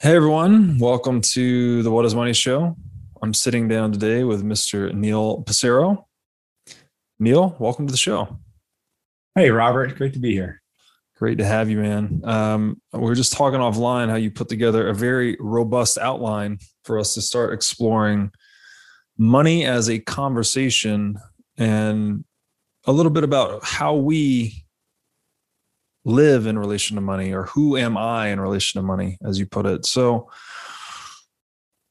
Hey everyone, welcome to the What is Money show. I'm sitting down today with Mr. Neil Passero. Neil, welcome to the show. Hey Robert, great to be here. Great to have you, man. Um, we are just talking offline how you put together a very robust outline for us to start exploring money as a conversation and a little bit about how we live in relation to money or who am I in relation to money, as you put it. So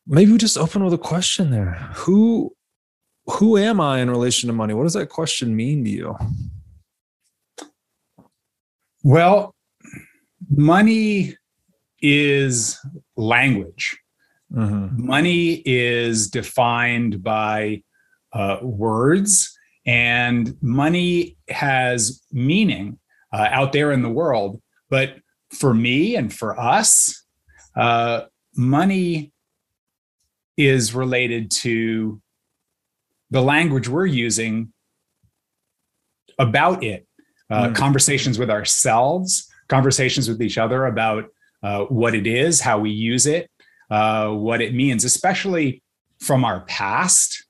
maybe we just open with a question there. Who who am I in relation to money? What does that question mean to you? Well, money is language. Mm-hmm. Money is defined by uh, words, and money has meaning uh, out there in the world. But for me and for us, uh, money is related to the language we're using about it. Uh, mm. Conversations with ourselves, conversations with each other about uh, what it is, how we use it, uh, what it means, especially from our past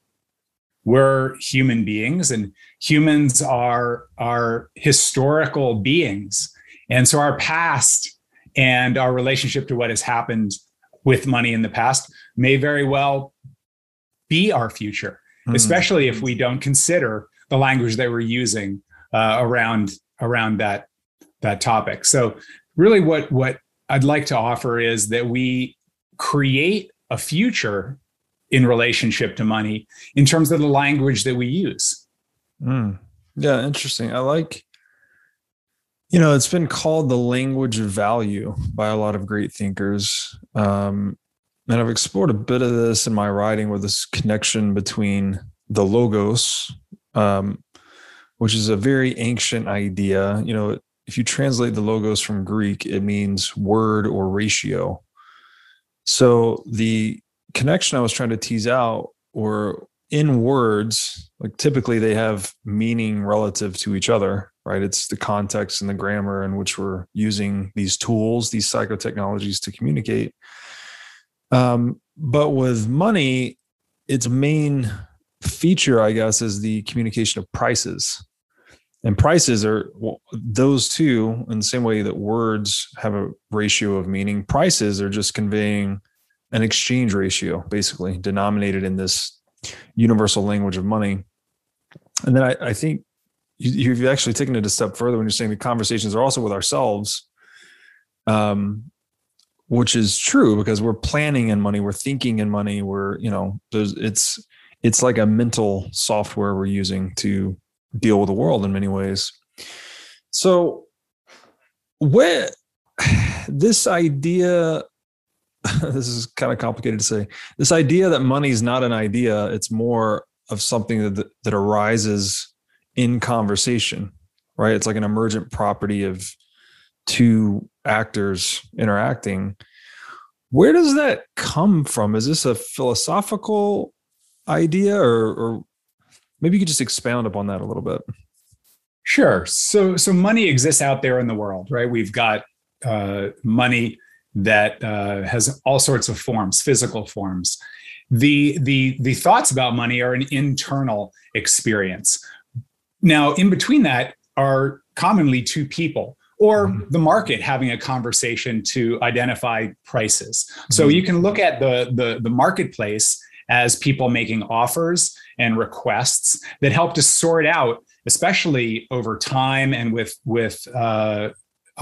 we're human beings and humans are are historical beings and so our past and our relationship to what has happened with money in the past may very well be our future mm-hmm. especially if we don't consider the language that we're using uh, around around that that topic so really what what i'd like to offer is that we create a future in relationship to money in terms of the language that we use. Mm. Yeah, interesting. I like, you know, it's been called the language of value by a lot of great thinkers. Um, and I've explored a bit of this in my writing with this connection between the logos, um, which is a very ancient idea. You know, if you translate the logos from Greek, it means word or ratio. So the connection I was trying to tease out were in words, like typically they have meaning relative to each other, right? It's the context and the grammar in which we're using these tools, these psychotechnologies to communicate. Um, but with money, its main feature, I guess, is the communication of prices. And prices are well, those two, in the same way that words have a ratio of meaning, prices are just conveying an exchange ratio, basically denominated in this universal language of money. And then I, I think you, have actually taken it a step further when you're saying the conversations are also with ourselves, um, which is true because we're planning in money, we're thinking in money, we're you know, it's it's like a mental software we're using to deal with the world in many ways. So, where this idea this is kind of complicated to say. This idea that money is not an idea, it's more of something that that arises in conversation, right? It's like an emergent property of two actors interacting. Where does that come from? Is this a philosophical idea or, or maybe you could just expound upon that a little bit? Sure. So so money exists out there in the world, right? We've got uh, money that uh, has all sorts of forms, physical forms. The, the, the thoughts about money are an internal experience. Now, in between that are commonly two people or mm-hmm. the market having a conversation to identify prices. So mm-hmm. you can look at the, the, the marketplace as people making offers and requests that help to sort out especially over time and with with uh,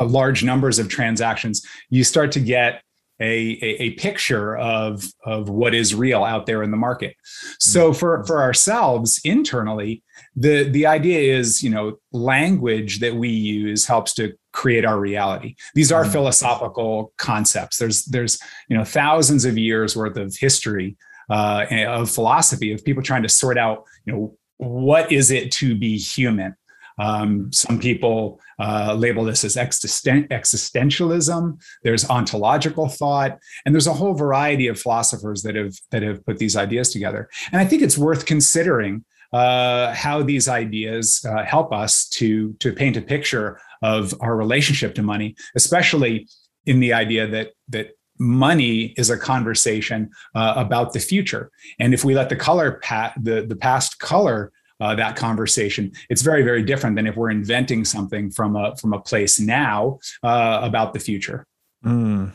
large numbers of transactions, you start to get a, a, a, picture of, of what is real out there in the market. So mm-hmm. for, for ourselves internally, the, the idea is, you know, language that we use helps to create our reality. These are mm-hmm. philosophical concepts. There's, there's, you know, thousands of years worth of history uh, of philosophy of people trying to sort out, you know, what is it to be human? Um, some people uh, label this as existen- existentialism. There's ontological thought, and there's a whole variety of philosophers that have that have put these ideas together. And I think it's worth considering uh, how these ideas uh, help us to to paint a picture of our relationship to money, especially in the idea that that money is a conversation uh, about the future. And if we let the color pat the, the past color uh, that conversation, it's very, very different than if we're inventing something from a from a place now uh, about the future. Mm.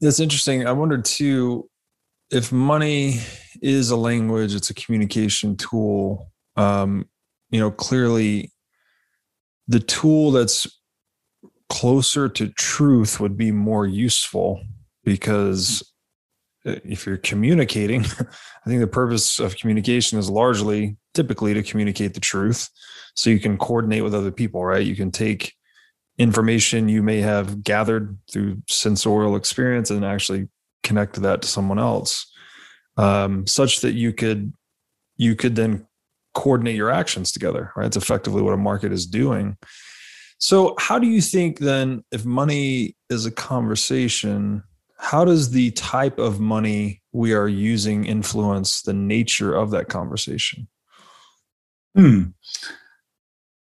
That's interesting. I wondered too if money is a language, it's a communication tool. Um, you know, clearly the tool that's closer to truth would be more useful because uh, if you're communicating, I think the purpose of communication is largely typically to communicate the truth. So you can coordinate with other people, right? You can take information you may have gathered through sensorial experience and actually connect that to someone else um, such that you could you could then coordinate your actions together right it's effectively what a market is doing so how do you think then if money is a conversation how does the type of money we are using influence the nature of that conversation? Hmm.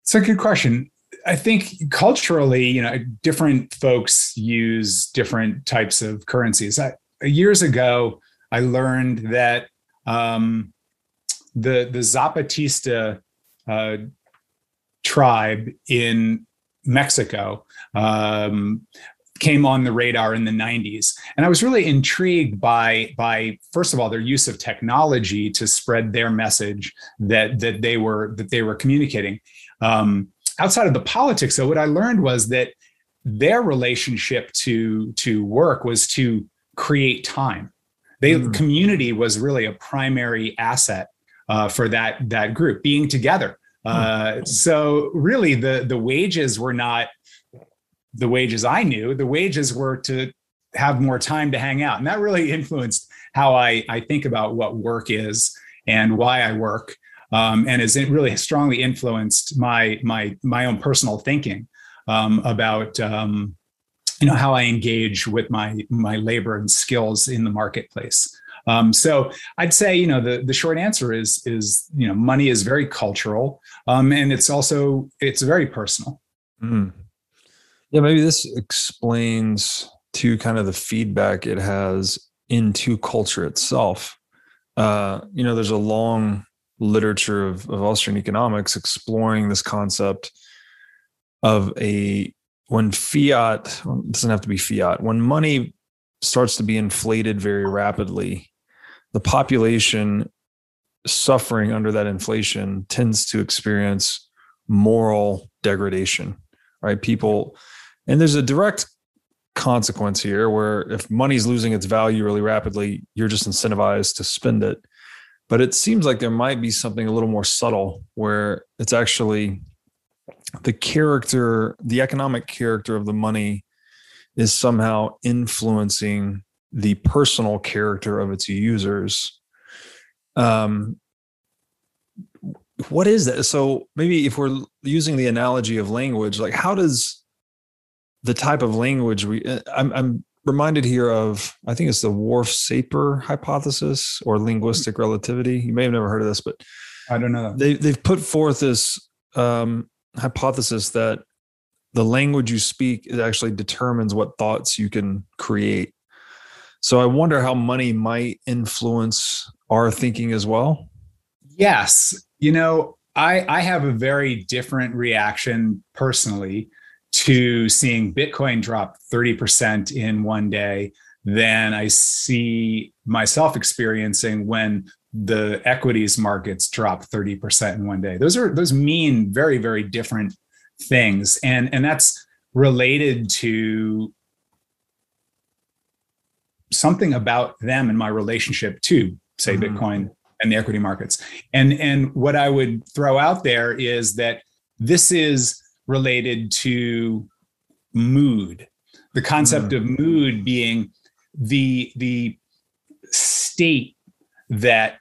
It's a good question. I think culturally, you know, different folks use different types of currencies. I, years ago, I learned that um, the the Zapatista uh, tribe in Mexico um, came on the radar in the 90s and i was really intrigued by by first of all their use of technology to spread their message that that they were that they were communicating um, outside of the politics though what i learned was that their relationship to to work was to create time they mm. community was really a primary asset uh, for that that group being together uh, mm. so really the the wages were not the wages i knew the wages were to have more time to hang out and that really influenced how i i think about what work is and why i work um, and has really strongly influenced my my my own personal thinking um, about um, you know how I engage with my my labor and skills in the marketplace. Um, so I'd say you know the the short answer is is you know money is very cultural um, and it's also it's very personal. Mm. Yeah, maybe this explains to kind of the feedback it has into culture itself. Uh, you know, there's a long literature of, of Austrian economics exploring this concept of a when fiat doesn't have to be fiat when money starts to be inflated very rapidly the population suffering under that inflation tends to experience moral degradation right people and there's a direct consequence here where if money's losing its value really rapidly you're just incentivized to spend it but it seems like there might be something a little more subtle where it's actually the character, the economic character of the money is somehow influencing the personal character of its users. Um, what is that? So maybe if we're using the analogy of language, like how does the type of language we? I'm, I'm reminded here of I think it's the Whorf-Sapir hypothesis or linguistic relativity. You may have never heard of this, but I don't know. They they've put forth this um, hypothesis that the language you speak actually determines what thoughts you can create. So I wonder how money might influence our thinking as well. Yes, you know, I I have a very different reaction personally to seeing Bitcoin drop 30% in one day than I see myself experiencing when the equities markets drop 30% in one day. Those are those mean very, very different things. And, and that's related to something about them and my relationship to, say, mm-hmm. Bitcoin and the equity markets. And, and what I would throw out there is that this is related to mood the concept mm. of mood being the the state that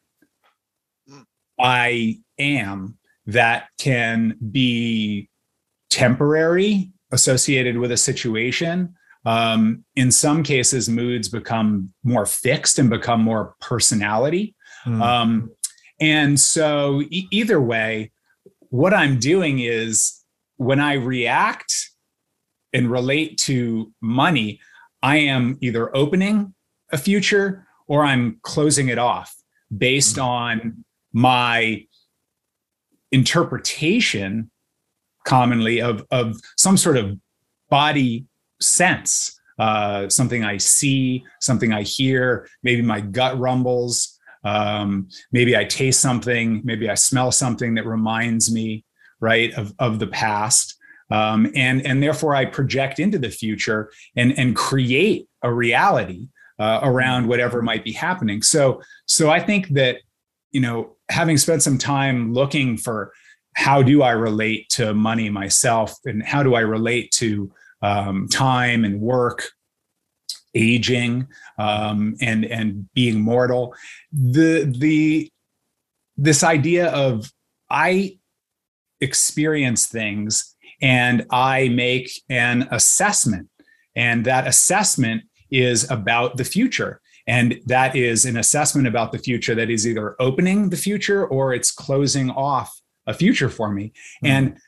i am that can be temporary associated with a situation um, in some cases moods become more fixed and become more personality mm. um, and so e- either way what i'm doing is when I react and relate to money, I am either opening a future or I'm closing it off based mm-hmm. on my interpretation commonly of, of some sort of body sense, uh, something I see, something I hear, maybe my gut rumbles, um, maybe I taste something, maybe I smell something that reminds me, right, of, of the past. Um, and, and therefore I project into the future and, and create a reality uh, around whatever might be happening. So, so I think that, you know, having spent some time looking for how do I relate to money myself and how do I relate to um, time and work, aging, um, and and being mortal. The the this idea of I experience things and I make an assessment, and that assessment is about the future. And that is an assessment about the future that is either opening the future or it's closing off a future for me. Mm-hmm. And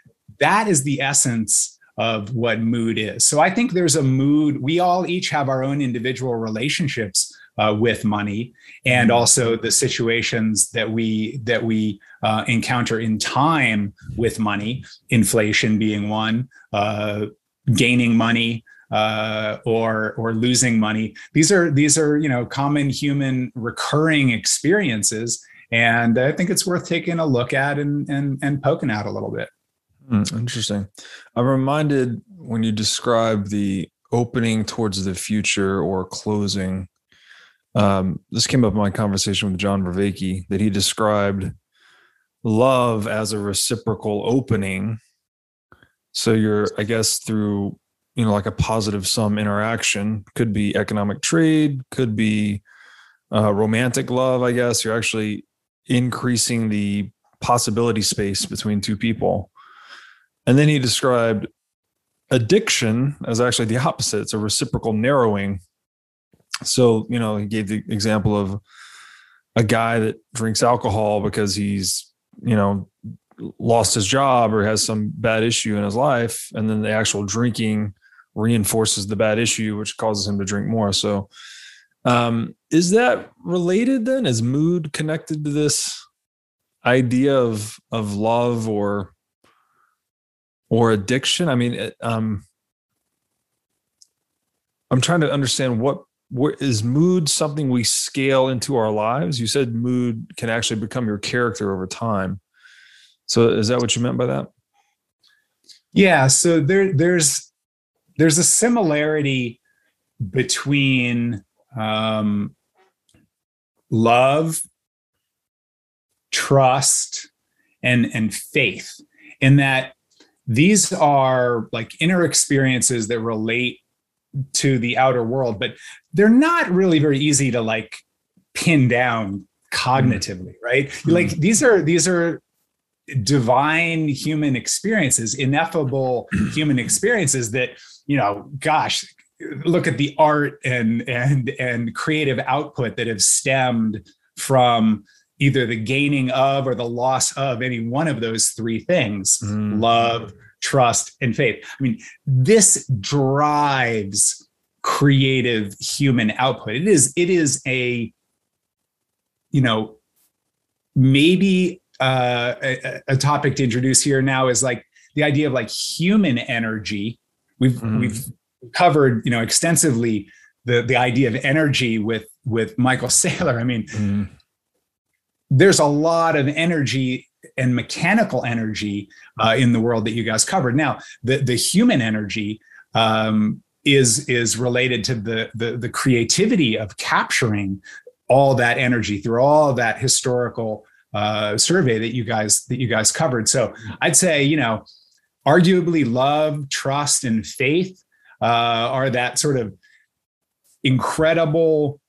that is the essence of what mood is. So I think there's a mood. We all each have our own individual relationships uh, with money, and hmm. also the situations that we that we uh, encounter in time with money. Inflation being one, uh, gaining money. Uh, or or losing money. These are these are you know common human recurring experiences, and I think it's worth taking a look at and and, and poking at a little bit. Mm, interesting. I'm reminded when you describe the opening towards the future or closing. Um, this came up in my conversation with John Vervaeke that he described love as a reciprocal opening. So you're, I guess, through you know, like a positive sum interaction could be economic trade, could be uh, romantic love. I guess you're actually increasing the possibility space between two people. And then he described addiction as actually the opposite. It's a reciprocal narrowing. So, you know, he gave the example of a guy that drinks alcohol because he's, you know, lost his job or has some bad issue in his life. And then the actual drinking reinforces the bad issue, which causes him to drink more. So, um, is that related then? Is mood connected to this idea of of love or or addiction i mean um i'm trying to understand what what is mood something we scale into our lives? You said mood can actually become your character over time. So is that what you meant by that? Yeah so there there's there's a similarity between um, love trust and and faith in that these are like inner experiences that relate to the outer world but they're not really very easy to like pin down cognitively right mm-hmm. like these are these are divine human experiences ineffable human experiences that you know gosh look at the art and and and creative output that have stemmed from either the gaining of or the loss of any one of those three things mm. love, trust, and faith. I mean, this drives creative human output. It is, it is a, you know, maybe uh, a, a topic to introduce here now is like the idea of like human energy. We've mm. we've covered, you know, extensively the the idea of energy with with Michael Saylor. I mean, mm there's a lot of energy and mechanical energy uh, in the world that you guys covered. Now, the the human energy um, is is related to the, the the creativity of capturing all that energy through all that historical uh, survey that you guys that you guys covered. So I'd say you know, arguably, love, trust, and faith uh, are that sort of incredible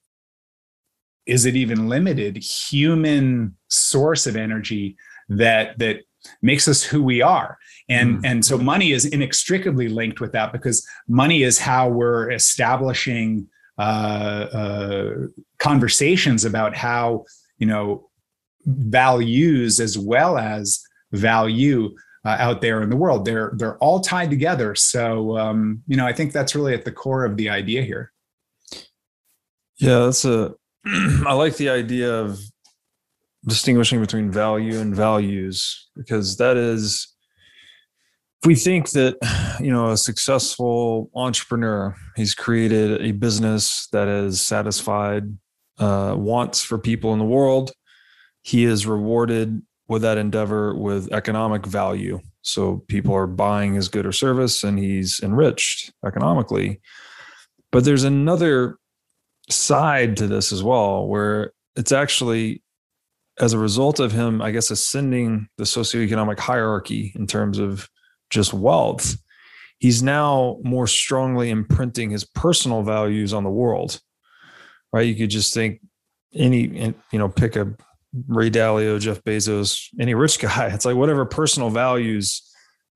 is it even limited human source of energy that that makes us who we are and mm. and so money is inextricably linked with that because money is how we're establishing uh, uh, conversations about how you know values as well as value uh, out there in the world. They're they're all tied together. So um, you know, I think that's really at the core of the idea here. Yeah, that's a. I like the idea of distinguishing between value and values because that is if we think that you know a successful entrepreneur he's created a business that has satisfied uh, wants for people in the world he is rewarded with that endeavor with economic value. So people are buying his good or service and he's enriched economically. But there's another side to this as well where it's actually as a result of him i guess ascending the socioeconomic hierarchy in terms of just wealth he's now more strongly imprinting his personal values on the world right? You could just think any you know pick a ray dalio jeff bezos any rich guy it's like whatever personal values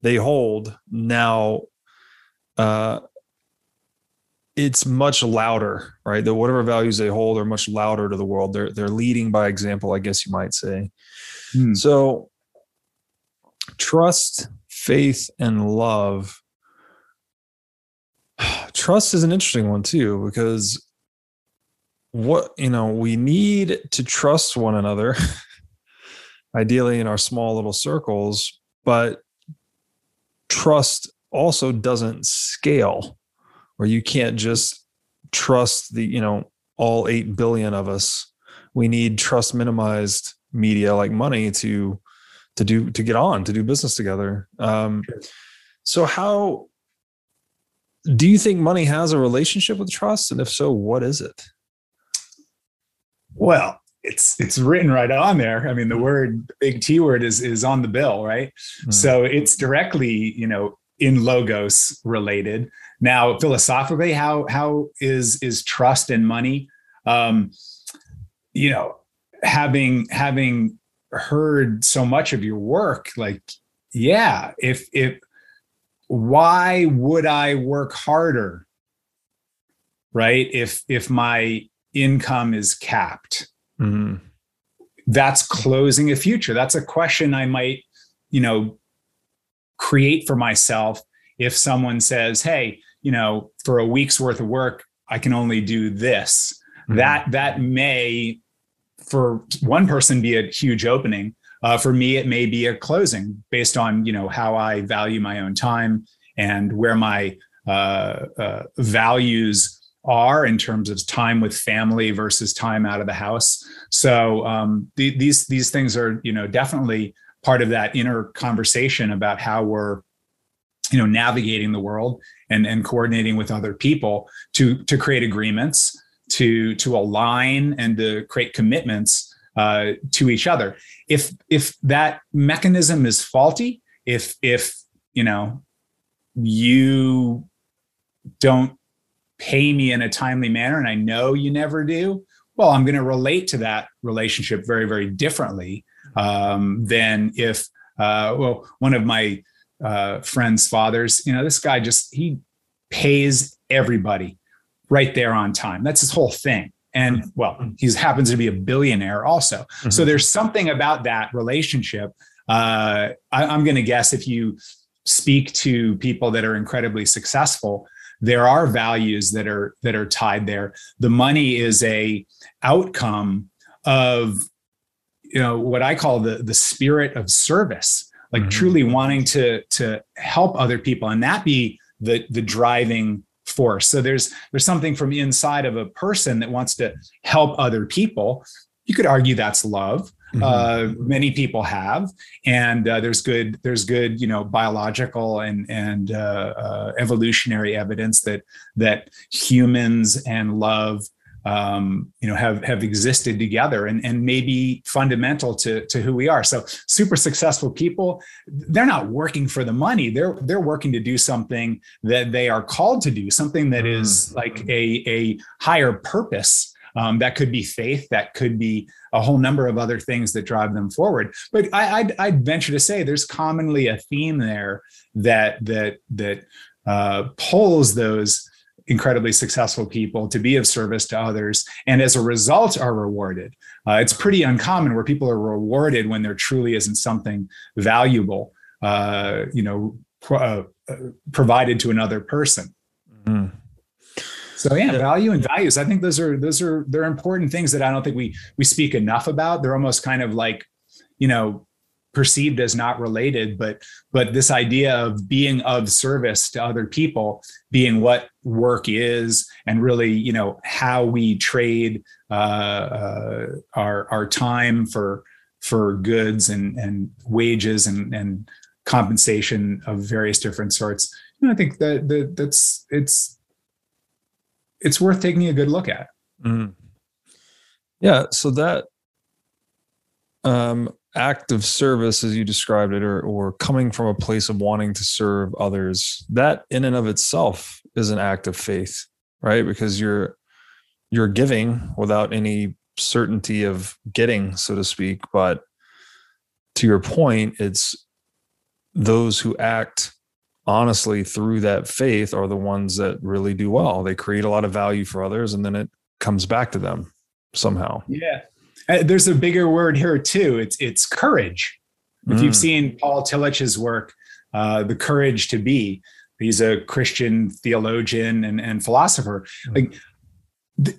they hold now uh it's much louder right? That whatever values they hold are much louder to the world. They're they're leading by example i guess you might say. Hmm. so trust faith and love. Trust is an interesting one too because what you know we need to trust one another ideally in our small little circles but trust also doesn't scale or you can't just trust the you know all 8 billion of us. We need trust minimized media like money to to do to get on to do business together. Um so how do you think money has a relationship with trust? And if so what is it? Well it's it's written right on there. I mean the word big t word is is on the bill right? Mm-hmm. so it's directly you know in logos related now, philosophically, how how is is trust and money? Um, you know, having having heard so much of your work, like, yeah, if if why would I work harder? Right? If if my income is capped. Mm-hmm. That's closing a future. That's a question I might, you know, create for myself if someone says, "Hey, you know, for a week's worth of work, I can only do this. Mm-hmm. That that may, for one person, be a huge opening. Uh, for me, it may be a closing based on you know how I value my own time and where my uh, uh, values are in terms of time with family versus time out of the house. So um, the, these these things are you know definitely part of that inner conversation about how we're you know navigating the world and and coordinating with other people to to create agreements to to align and to create commitments uh, to each other. If if that mechanism is faulty if if you know you don't pay me in a timely manner and i know you never do well i'm going to relate to that relationship very very differently um, than if uh, well one of my uh, friends' fathers. You know, this guy just he pays everybody right there on time. That's his whole thing. And mm-hmm. well, he happens to be a billionaire also. Mm-hmm. So there's something about that relationship. Uh, I, I'm going to guess if you speak to people that are incredibly successful, there are values that are that are tied there. The money is a outcome of you know what I call the the spirit of service like mm-hmm. truly wanting to to help other people and that be the the driving force so there's there's something from inside of a person that wants to help other people you could argue that's love mm-hmm. uh, many people have and uh, there's good there's good you know biological and and uh, uh evolutionary evidence that that humans and love um, you know have have existed together and and maybe fundamental to to who we are. So super successful people they're not working for the money. They're they're working to do something that they are called to do something that is mm. like a a higher purpose um, that could be faith that could be a whole number of other things that drive them forward. But I, I'd, I'd venture to say there's commonly a theme there that that that uh, pulls those incredibly successful people to be of service to others and as a result are rewarded uh, it's pretty uncommon where people are rewarded when there truly isn't something valuable uh, you know pro- uh, uh, provided to another person. Mm. So yeah, yeah, value and values. I think those are those are they're important things that I don't think we we speak enough about. They're almost kind of like, you know, perceived as not related, but but this idea of being of service to other people, being what work is, and really, you know, how we trade uh, uh, our our time for for goods and and wages and and compensation of various different sorts. And I think that, that that's it's it's worth taking a good look at. Mm. Yeah. So that um, act of service, as you described it, or or coming from a place of wanting to serve others, that in and of itself is an act of faith, right? Because you're you're giving without any certainty of getting, so to speak. But to your point, it's those who act honestly through that faith are the ones that really do well. They create a lot of value for others and then it comes back to them somehow. Yeah. Uh, there's a bigger word here too. It's it's courage. If mm. you've seen Paul Tillich's work, uh, The Courage to Be, he's a Christian theologian and, and philosopher. Mm. Like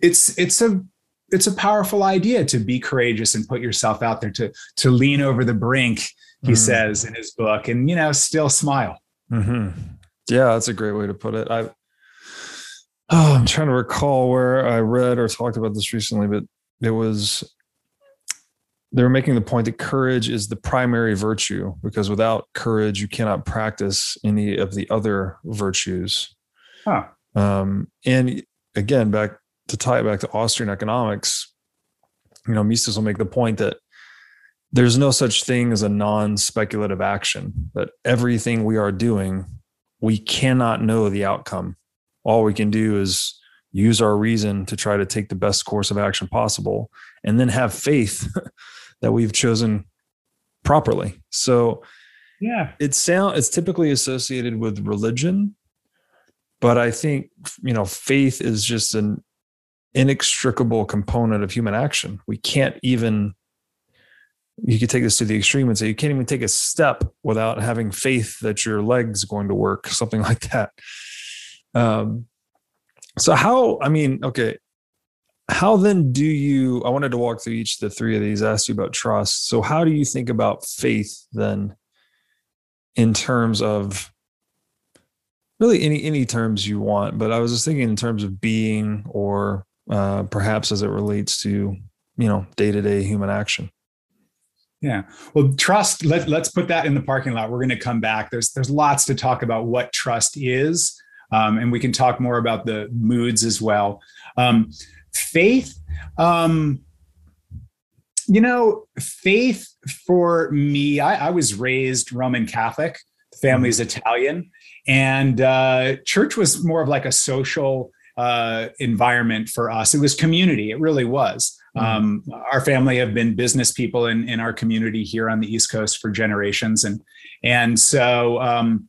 it's it's a it's a powerful idea to be courageous and put yourself out there to to lean over the brink he mm. says in his book and you know still smile mm-hmm. yeah that's a great way to put it i oh, i'm trying to recall where i read or talked about this recently but it was they were making the point that courage is the primary virtue because without courage you cannot practice any of the other virtues huh. um, and again back to tie it back to austrian economics you know mises will make the point that there's no such thing as a non-speculative action that everything we are doing we cannot know the outcome all we can do is use our reason to try to take the best course of action possible and then have faith that we've chosen properly so yeah it's sound it's typically associated with religion but i think you know faith is just an inextricable component of human action we can't even you could take this to the extreme and say you can't even take a step without having faith that your leg's going to work, something like that. Um, so how? I mean, okay, how then do you? I wanted to walk through each of the three of these. Ask you about trust. So how do you think about faith then, in terms of really any any terms you want? But I was just thinking in terms of being, or uh, perhaps as it relates to you know day to day human action. Yeah. Well, trust, let, let's put that in the parking lot. We're going to come back. There's there's lots to talk about what trust is. Um, and we can talk more about the moods as well. Um, faith, um, you know, faith for me, I, I, was raised Roman Catholic, the family's mm-hmm. Italian, and uh, church was more of like a social uh, environment for us. It was community. It really was. Mm-hmm. Um, our family have been business people in, in our community here on the East Coast for generations, and and so um,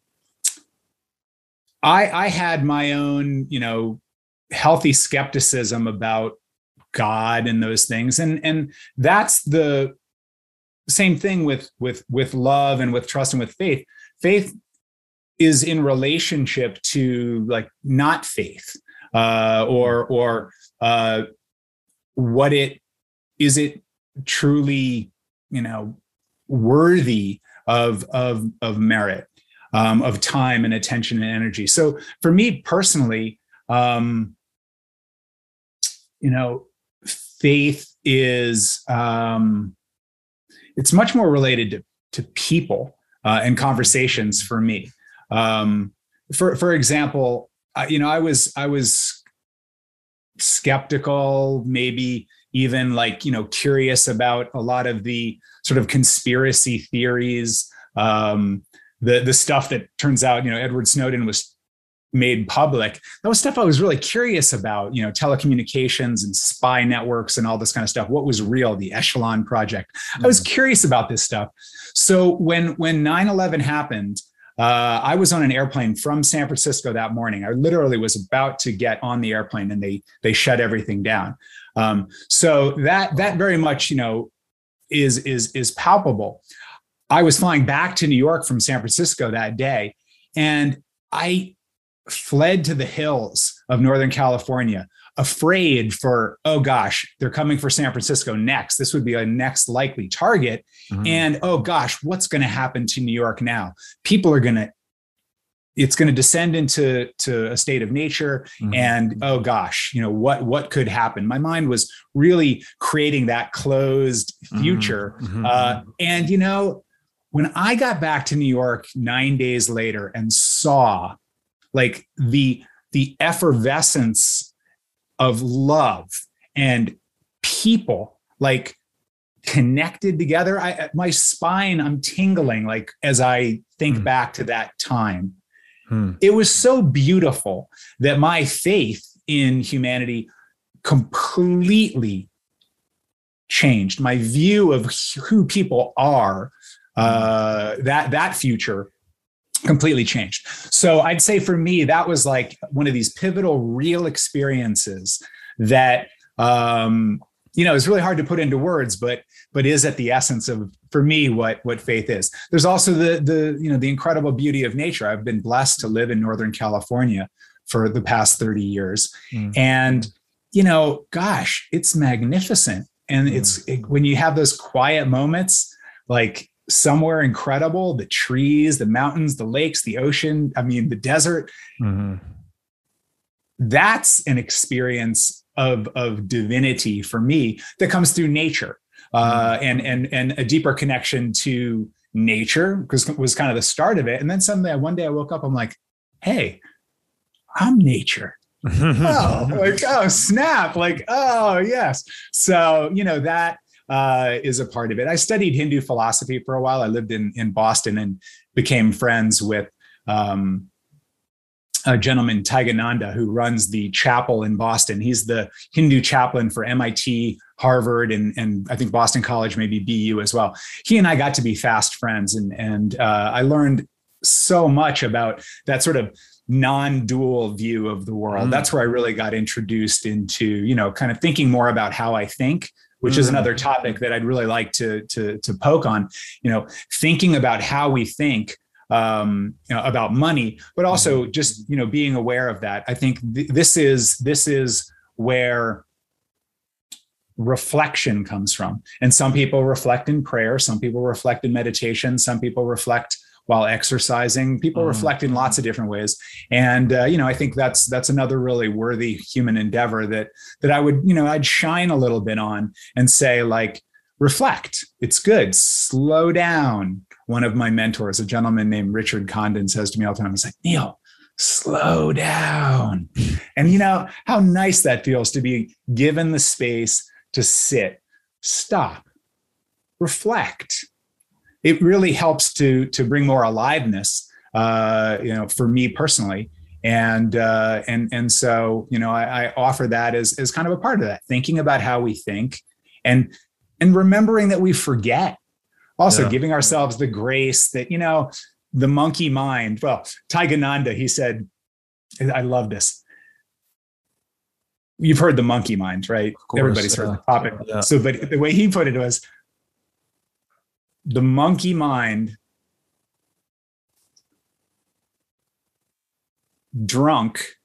I I had my own you know healthy skepticism about God and those things, and and that's the same thing with with with love and with trust and with faith. Faith is in relationship to like not faith uh, or or uh, what it is it truly you know worthy of of of merit um, of time and attention and energy so for me personally um, you know faith is um, it's much more related to to people uh, and conversations for me. Um, for for example you know i was i was skeptical maybe even like you know curious about a lot of the sort of conspiracy theories um the the stuff that turns out you know edward snowden was made public that was stuff i was really curious about you know telecommunications and spy networks and all this kind of stuff what was real the echelon project mm-hmm. i was mm-hmm. curious about this stuff so when when 9-11 happened uh, I was on an airplane from San Francisco that morning. I literally was about to get on the airplane, and they they shut everything down. Um, so that that very much, you know, is is is palpable. I was flying back to New York from San Francisco that day, and I fled to the hills of Northern California, afraid for, oh gosh, they're coming for San Francisco next. This would be a next likely target. Mm-hmm. And oh gosh, what's going to happen to New York now? People are going to it's going to descend into to a state of nature mm-hmm. and oh gosh you know what what could happen my mind was really creating that closed mm-hmm. future mm-hmm. uh, and you know when i got back to new york nine days later and saw like the the effervescence of love and people like connected together i my spine i'm tingling like as i think mm. back to that time Hmm. It was so beautiful that my faith in humanity completely changed. My view of who people are, uh, that that future completely changed. So I'd say for me, that was like one of these pivotal, real experiences that um, you know is really hard to put into words, but but is at the essence of for me what what faith is there's also the the you know the incredible beauty of nature i've been blessed to live in northern california for the past 30 years mm. and you know gosh it's magnificent and mm. it's it, when you have those quiet moments like somewhere incredible the trees the mountains the lakes the ocean i mean the desert mm-hmm. that's an experience of of divinity for me that comes through nature uh, mm-hmm. and and and a deeper connection to nature because was kind of the start of it. And then suddenly, one day I woke up, I'm like, hey, I'm nature. oh, like oh snap! Like oh yes. So you know that uh, is a part of it. I studied Hindu philosophy for a while. I lived in in Boston and became friends with um, a gentleman, Tyagananda, who runs the chapel in Boston. He's the Hindu chaplain for MIT, Harvard, and, and I think Boston College, maybe BU as well. He and I got to be fast friends, and, and uh, I learned so much about that sort of non-dual view of the world. Mm. That's where I really got introduced into, you know, kind of thinking more about how I think which mm. is another topic that I'd really like to, to, to poke on. You know, thinking about how we think um, you know, about money, but also mm-hmm. just you know being aware of that. I think th- this is this is where reflection comes from. And some people reflect in prayer, some people reflect in meditation, some people reflect while exercising. People mm. reflect in lots of different ways, and uh, you know I think that's that's another really worthy human endeavor that that I would you know I'd shine a little bit on and say like reflect. It's good. Slow down one of my mentors, a gentleman named Richard Condon, says to me all the time, he's like, Neil, slow down. And you know how nice that feels to be given the space to sit, stop, reflect. It really helps to, to bring more aliveness, uh, you know, for me personally. And uh, and and so you know I, I offer that as as kind of a part of that, thinking about how we think, and and remembering that we forget also yeah. giving ourselves the grace that you know the monkey mind well tyagananda he said i love this you've heard the monkey mind right course, everybody's heard the topic yeah. so but the way he put it was the monkey mind drunk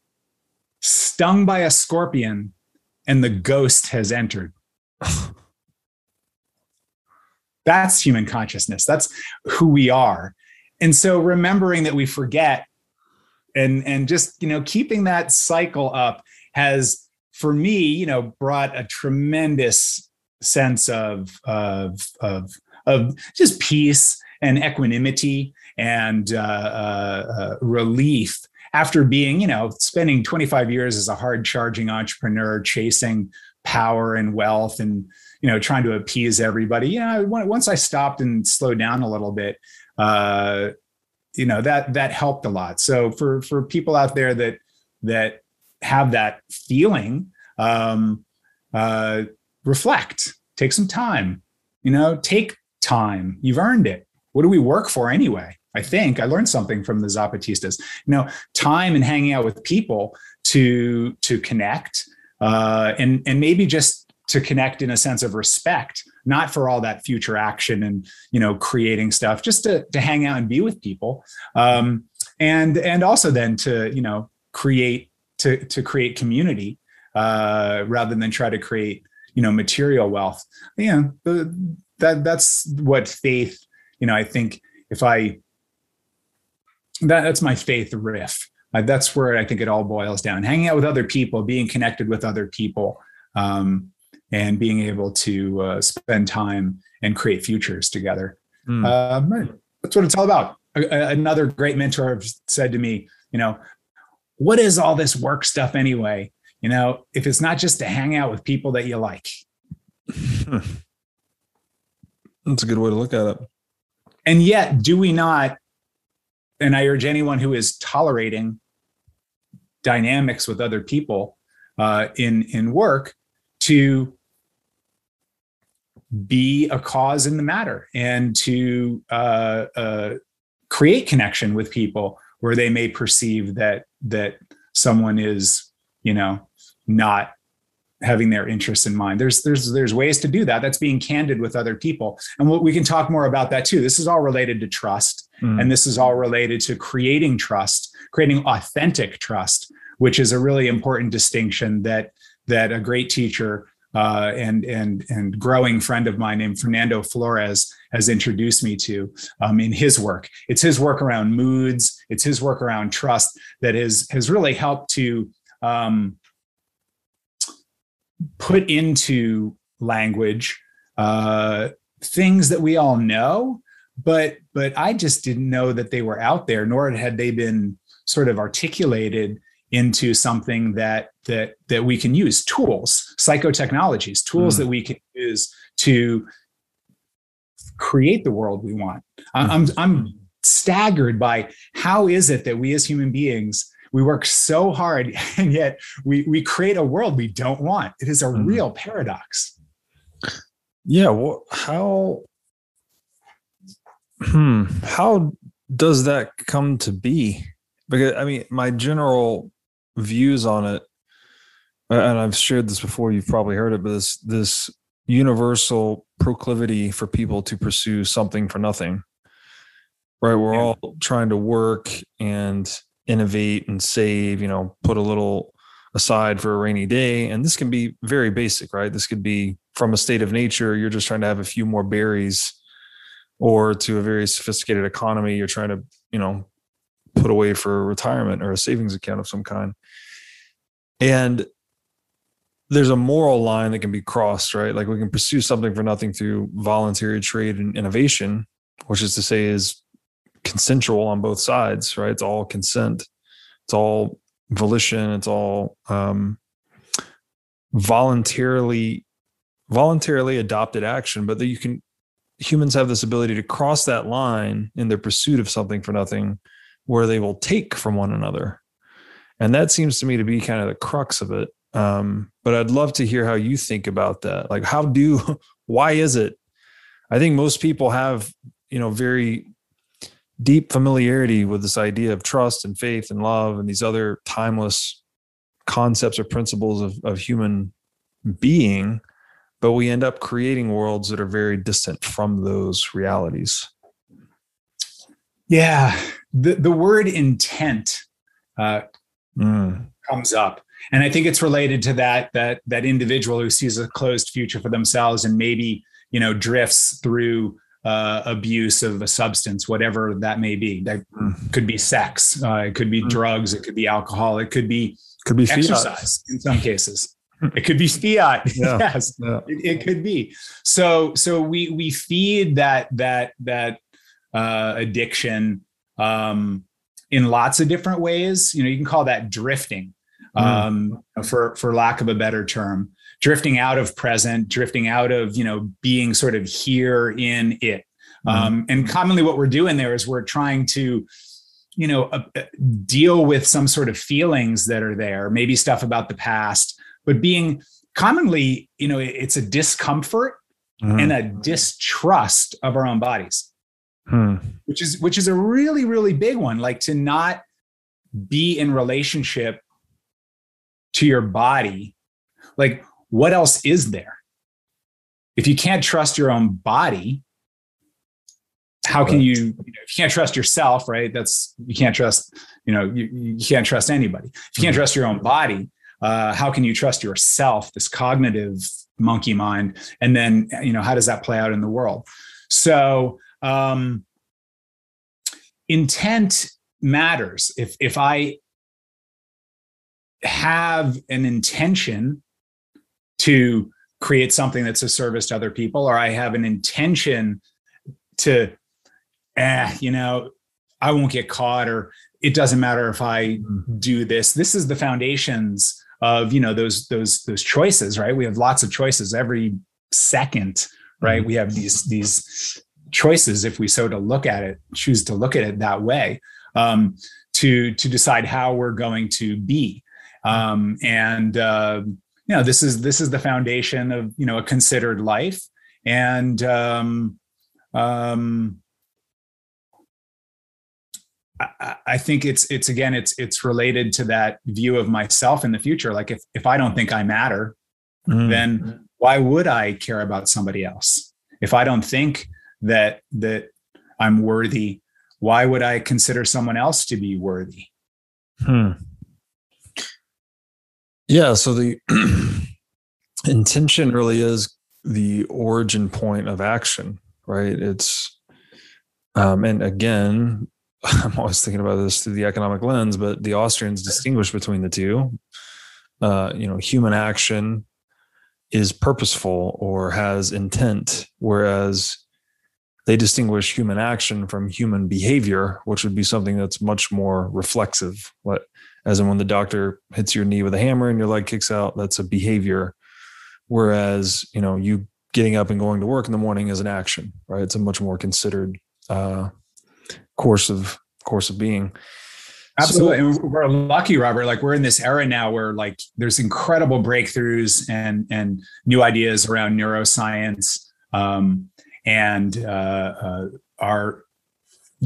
stung by a scorpion and the ghost has entered That's human consciousness. That's who we are. And so remembering that we forget and and just, you know, keeping that cycle up has for me, you know, brought a tremendous sense of of of of just peace and equanimity and uh, uh, uh, relief after being, you know, spending 25 years as a hard charging entrepreneur, chasing power and wealth and you know trying to appease everybody. You know once i stopped and slowed down a little bit uh you know that that helped a lot. So for for people out there that that have that feeling um uh reflect take some time you know take time. You've earned it. What do we work for anyway? I think i learned something from the zapatistas. You know time and hanging out with people to to connect uh and and maybe just to connect in a sense of respect not for all that future action and you know creating stuff just to to hang out and be with people. Um, and and also then to you know create to to create community uh, rather than try to create you know material wealth. Yeah the, that that's what faith you know i think if i that, that's my faith riff. Uh, that's where i think it all boils down. Hanging out with other people being connected with other people um, and being able to uh, spend time and create futures together. Mm. uh, that's what it's all about. Another great mentor said to me you know what is all this work stuff anyway? You know if it's not just to hang out with people that you like that's a good way to look at it. And yet do we not and i urge anyone who is tolerating dynamics with other people uh, in in work to be a cause in the matter and to uh, uh, create connection with people where they may perceive that that someone is you know not having their interests in mind there's there's there's ways to do that that's being candid with other people and we can talk more about that too this is all related to trust mm. and this is all related to creating trust creating authentic trust which is a really important distinction that that a great teacher uh, and and and growing friend of mine named Fernando Flores has introduced me to um, in his work. It's his work around moods. It's his work around trust that has has really helped to um, put into language uh, things that we all know, but but I just didn't know that they were out there, nor had they been sort of articulated into something that that that we can use tools psychotechnologies tools mm. that we can use to create the world we want i'm i'm staggered by how is it that we as human beings we work so hard and yet we we create a world we don't want it is a mm. real paradox yeah well how hmm how does that come to be because i mean my general views on it, and I've shared this before. You've probably heard it, but this this universal proclivity for people to pursue something for nothing. Right, we're all trying to work and innovate and save. You know, put a little aside for a rainy day, and this can be very basic. Right, this could be from a state of nature. You're just trying to have a few more berries or to a very sophisticated economy you're trying to you know put away for retirement or a savings account of some kind. And there's a moral line that can be crossed, right? Like we can pursue something for nothing through voluntary trade and innovation, which is to say is consensual on both sides, right? It's all consent. It's all volition. It's all um, voluntarily voluntarily adopted action, but that you can humans have this ability to cross that line in their pursuit of something for nothing where they will take from one another. And that seems to me to be kind of the crux of it. Um, but I'd love to hear how you think about that. Like, how do, why is it? I think most people have, you know, very deep familiarity with this idea of trust and faith and love and these other timeless concepts or principles of, of human being, but we end up creating worlds that are very distant from those realities. Yeah, the the word intent uh, mm. comes up, and I think it's related to that that that individual who sees a closed future for themselves and maybe you know drifts through uh, abuse of a substance, whatever that may be. That mm. could be sex, uh, it could be mm. drugs, it could be alcohol, it could be could be exercise fiat. in some cases. it could be fiat. Yeah. yes, yeah. It, it, could be. So so we we feed that that that uh, addiction um, in lots of different ways. You know, you can call that drifting, mm. um, for for lack of a better term, drifting out of present, drifting out of you know being sort of here in it. Mm. Um, and commonly, what we're doing there is we're trying to you know uh, uh, deal with some sort of feelings that are there maybe stuff about the past but being commonly you know it's a discomfort mm. and a distrust of our own bodies hmm. which is which is a really really big one like to not be in relationship to your body like what else is there? If you can't trust your own body how can you, you know, if you can't trust yourself right that's you can't trust you know you, you can't trust anybody. If you can't mm-hmm. trust your own body uh, how can you trust yourself this cognitive monkey mind? And then you know how does that play out in the world? So um, intent matters. If if i have an intention to create something that's a service to other people or i have an intention to eh you know i won't get caught or it doesn't matter if i mm-hmm. do this this is the foundations of you know those those those choices right we have lots of choices every second right mm-hmm. we have these these choices if we so to look at it choose to look at it that way um, to to decide how we're going to be um, and uh, you know this is this is the foundation of you know a considered life and um, um, I, think it's it's again it's it's related to that view of myself in the future. Like if if I don't think I matter, mm. then why would I care about somebody else? If I don't think that that I'm worthy, why would I consider someone else to be worthy? Hmm. Yeah. So the intention really is the origin point of action, right? It's um, and again, I'm always thinking about this through the economic lens, but the Austrians distinguish between the two. Uh, you know, human action is purposeful or has intent, whereas they distinguish human action from human behavior, which would be something that's much more reflexive. As in when the doctor hits your knee with a hammer and your leg kicks out, that's a behavior. Whereas, you know, you getting up and going to work in the morning is an action, right? It's a much more considered uh, course of course of being. Absolutely. So, and we're lucky, Robert. Like we're in this era now where like there's incredible breakthroughs and and new ideas around neuroscience. Um, and uh, uh, our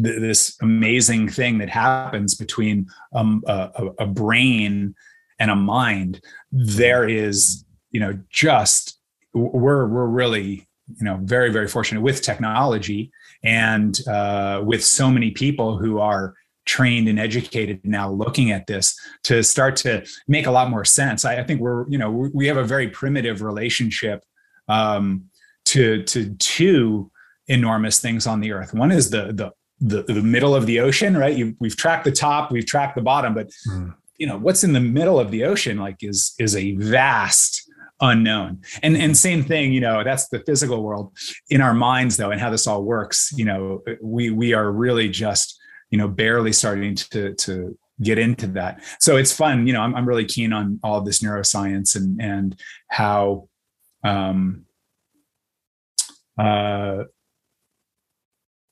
th- this amazing thing that happens between um, a, a brain and a mind. There is, you know, just we're we're really you know very very fortunate with technology and uh, with so many people who are trained and educated now looking at this to start to make a lot more sense i, I think we're you know we have a very primitive relationship um, to to two enormous things on the earth one is the the the, the middle of the ocean right? You, we've tracked the top we've tracked the bottom but mm. you know what's in the middle of the ocean like is is a vast unknown. And and same thing you know that's the physical world. In our minds though and how this all works you know we we are really just you know barely starting to to get into that. So it's fun you know i'm, I'm really keen on all of this neuroscience and and how um uh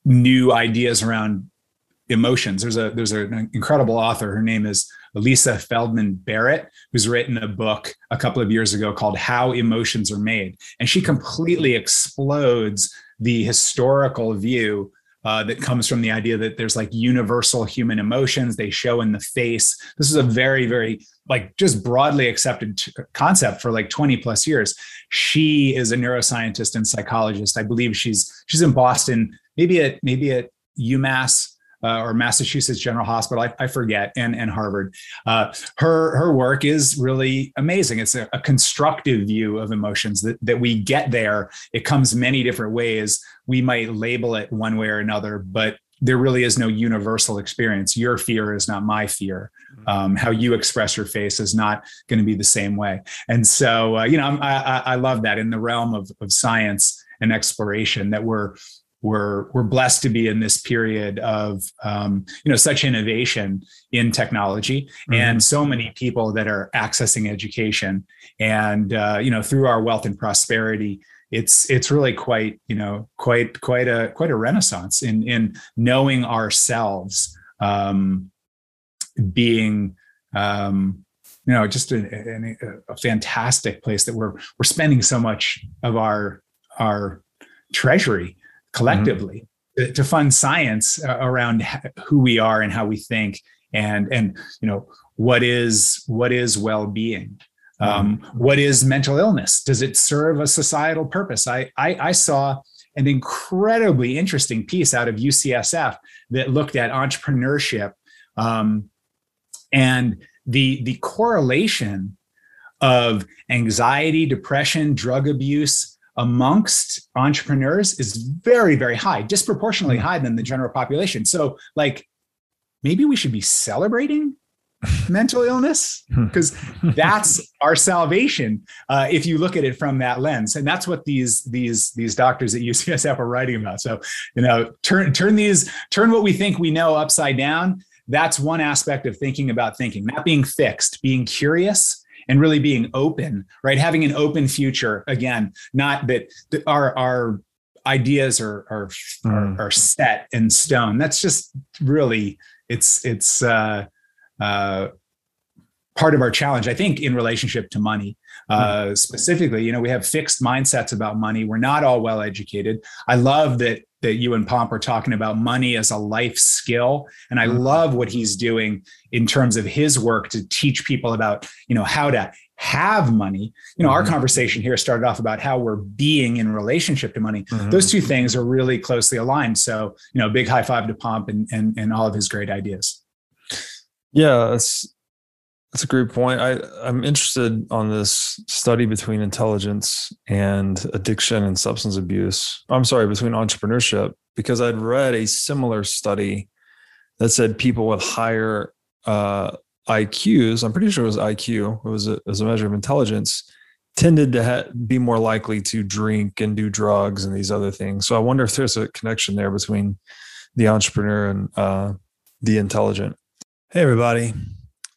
new ideas around emotions. There's a there's an incredible author. Her name is Elisa Feldman Barrett, who's written a book a couple of years ago called How Emotions Are Made. And she completely explodes the historical view uh, that comes from the idea that there's like universal human emotions. They show in the face. This is a very very like just broadly accepted t- concept for like 20 plus years. She is a neuroscientist and psychologist. I believe she's she's in boston maybe at maybe at umass uh, or Massachusetts General Hospital, I, I forget, and and Harvard. Uh, her her work is really amazing. It's a, a, constructive view of emotions that that we get there. It comes many different ways. We might label it one way or another, but there really is no universal experience. Your fear is not my fear. Mm-hmm. Um, how you express your face is not going to be the same way. And so, uh, you know, I, I, I love that in the realm of, of science and exploration that we're we're we're blessed to be in this period of um, you know such innovation in technology mm-hmm. and so many people that are accessing education and uh, you know through our wealth and prosperity it's it's really quite you know quite quite a quite a renaissance in in knowing ourselves um, being um, you know just a, a, a fantastic place that we're we're spending so much of our our treasury collectively mm-hmm. to, fund science uh, around who we are and how we think and and you know what is what is well-being Um, what is mental illness? Does it serve a societal purpose? I, I, I saw an incredibly interesting piece out of UCSF that looked at entrepreneurship um, and the the correlation of anxiety, depression, drug abuse amongst entrepreneurs is very very high, disproportionately high than the general population. So like maybe we should be celebrating mental illness because that's our salvation uh, if you look at it from that lens. And that's what these these these doctors at ucsf are writing about. So you know turn turn these turn what we think we know upside down. That's one aspect of thinking about thinking not being fixed being curious and really being open right having an open future again not that our our ideas are are, mm. are, are set in stone that's just really it's it's uh uh, part of our challenge, I think, in relationship to money. Uh, mm Specifically, you know, we have fixed mindsets about money. We're not all well educated. I love that that you and Pomp are talking about money as a life skill, and I mm love what he's doing in terms of his work to teach people about, you know, how to have money. You know, mm our conversation here started off about how we're being in relationship to money. Mm-hmm. Those two things are really closely aligned. So, you know, big high five to Pomp and and, and all of his great ideas. Yeah, that's a great point. I I'm interested on this study between intelligence and addiction and substance abuse. I'm sorry, between entrepreneurship because I'd read a similar study that said people with higher uh, IQs, I'm pretty sure it was IQ, it was a, as a measure of intelligence, tended to ha- be more likely to drink and do drugs and these other things. So I wonder if there's a connection there between the entrepreneur and uh, the intelligent. Hey, everybody.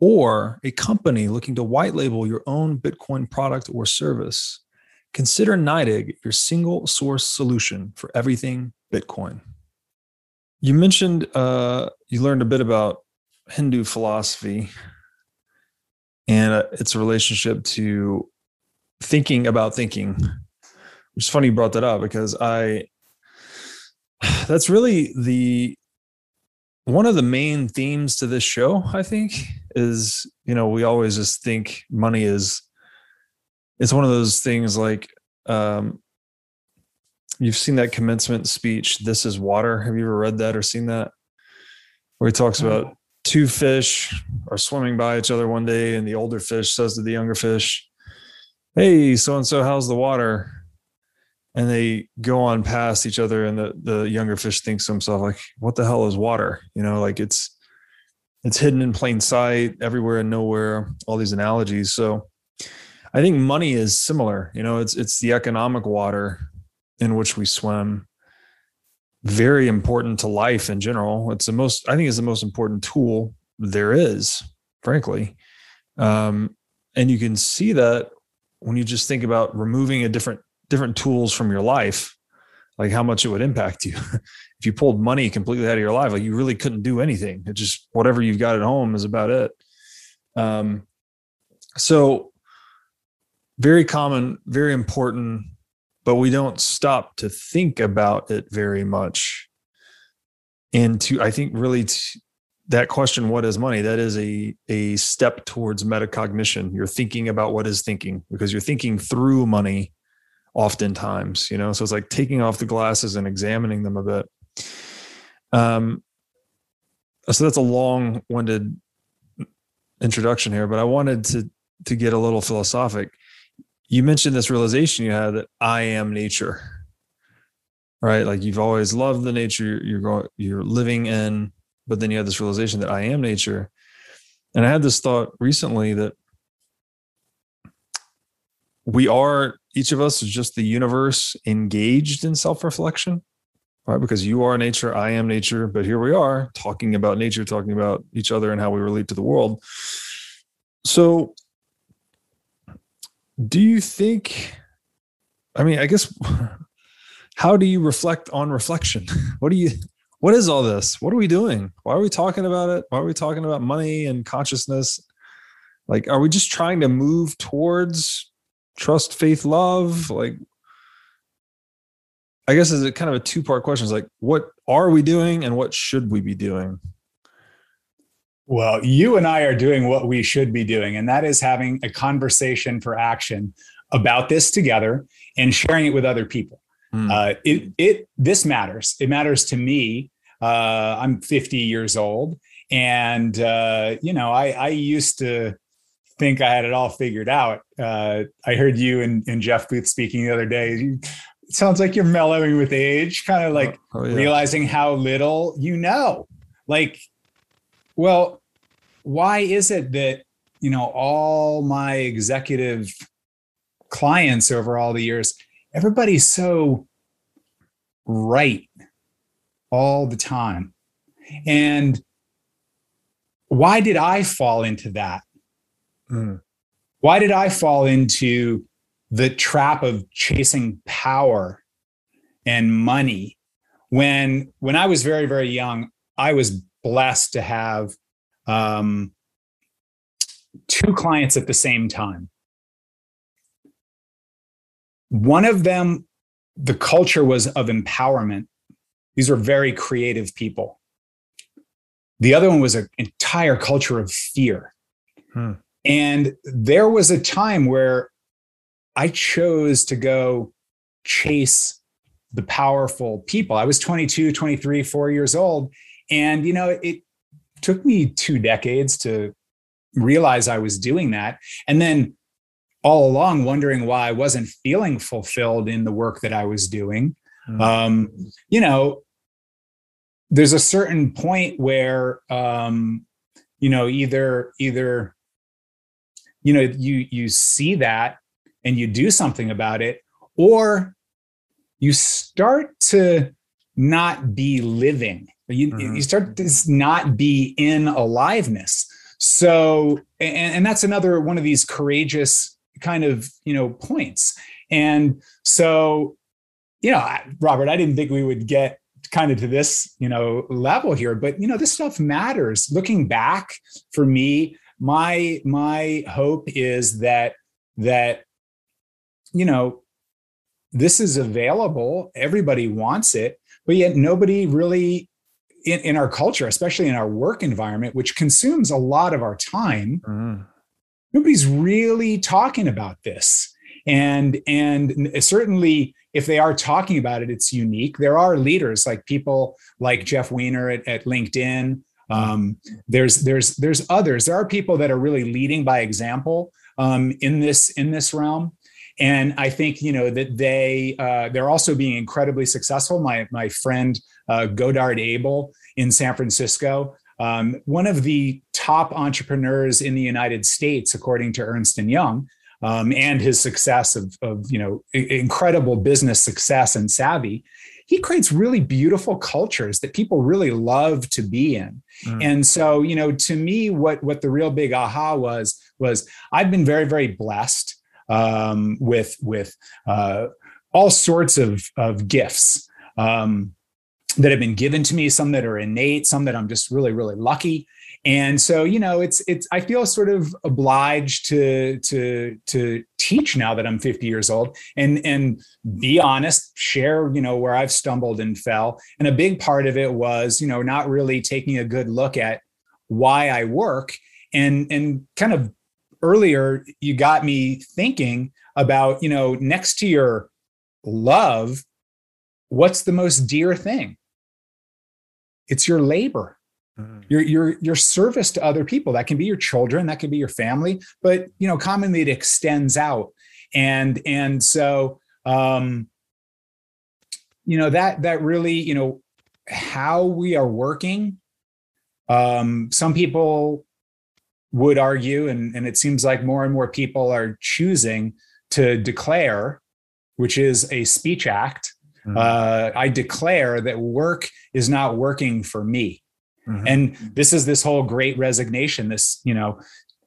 or a company looking to white label your own Bitcoin product or service, consider NYDIG your single source solution for everything Bitcoin. You mentioned uh, you learned a bit about Hindu philosophy and uh, its relationship to thinking about thinking. Is funny you brought that up because I that's really the one of the main themes to this show, I think, is you know we always just think money is it's one of those things like um you've seen that commencement speech this is water. Have you ever read that or seen that? Where he talks about two fish are swimming by each other one day and the older fish says to the younger fish hey so and so how's the water? And they go on past each other and the the younger fish thinks to himself like what the hell is water? You know like it's it's hidden in plain sight everywhere and nowhere all these analogies. So i think money is similar you know it's it's the economic water in which we swim. Very important to life in general. It's the most i think it's the most important tool there is frankly. Um, and you can see that when you just think about removing a different different tools from your life like how much it would impact you if you pulled money completely out of your life like you really couldn't do anything it just whatever you've got at home is about it um so very common very important but we don't stop to think about it very much and to i think really that question what is money that is a a step towards metacognition you're thinking about what is thinking because you're thinking through money oftentimes, you know. So it's like taking off the glasses and examining them a bit. Um, so that's a long-winded introduction here, but I wanted to to get a little philosophic. you mentioned this realization you had that I am nature, right? Like you've always loved the nature you're going, you're living in, but then you had this realization that I am nature. And I had this thought recently that we are each of us is just the universe engaged in self-reflection right? Because you are nature i am nature but here we are talking about nature talking about each other and how we relate to the world. So do you think i mean i guess how do you reflect on reflection? What do you what is all this? What are we doing? Why are we talking about it? Why are we talking about money and consciousness? Like are we just trying to move towards trust faith love? Like i guess is it kind of a two part question it's like what are we doing and what should we be doing well, you and I are doing what we should be doing, and that is having a conversation for action about this together and sharing it with other people. Mm. Uh, it it this matters. It matters to me. Uh, I'm 50 years old, and uh, you know, I I used to think I had it all figured out. Uh, I heard you and, and Jeff Booth speaking the other day. It sounds like you're mellowing with age, kind of like oh, oh, yeah. realizing how little you know. Like well, why is it that, you know, all my executive clients over all the years, everybody's so right all the time. And why did I fall into that? Mm. Why did I fall into the trap of chasing power and money when when I was very very young I was blessed to have um, two clients at the same time. One of them, the culture was of empowerment. These were very creative people. The other one was an entire culture of fear. Hmm. And there was a time where I chose to go chase the powerful people. I was 22, 23, four years old. And, you know, it took me two decades to realize I was doing that. And then all along wondering why I wasn't feeling fulfilled in the work that I was doing. Mm-hmm. Um, you know, there's a certain point where um, you know, either either you know, you you see that and you do something about it, or you start to not be living. You, mm-hmm. you start to not be in aliveness. So, and, and that's another one of these courageous kind of, you know, points. And so, you know, Robert, I didn't think we would get kind of to this, you know, level here, but you know, this stuff matters. Looking back for me, my my hope is that that you know this is available everybody wants it but yet nobody really in, in our culture, especially in our work environment, which consumes a lot of our time, mm. nobody's really talking about this. And and certainly if they are talking about it, it's unique. There are leaders like people like Jeff Weiner at, at LinkedIn. Um, there's there's there's others. There are people that are really leading by example um, in this in this realm and I think you know that they uh, they're also being incredibly successful. My my friend uh, Godard Abel in San Francisco, um, one of the top entrepreneurs in the United States, according to Ernst and Young, um, and his success of of you know incredible business success and savvy. He creates really beautiful cultures that people really love to be in. Mm. And so, you know, to me, what what the real big aha was was I've been very, very blessed um, with with uh, all sorts of of gifts um, that have been given to me. Some that are innate, some that I'm just really really lucky. And so, you know, it's it's I feel sort of obliged to to to teach now that I'm 50 years old and and be honest, share, you know, where I've stumbled and fell. And a big part of it was, you know, not really taking a good look at why I work and and kind of earlier you got me thinking about you know next to your love what's the most dear thing it's your labor mm. your your your service to other people that can be your children that can be your family but you know commonly it extends out and and so um, you know that that really you know how we are working. Um, some people would argue, and, and it seems like more and more people are choosing to declare, which is a speech act. Mm-hmm. Uh, I declare that work is not working for me. Mm-hmm. And this is this whole great resignation, this, you know,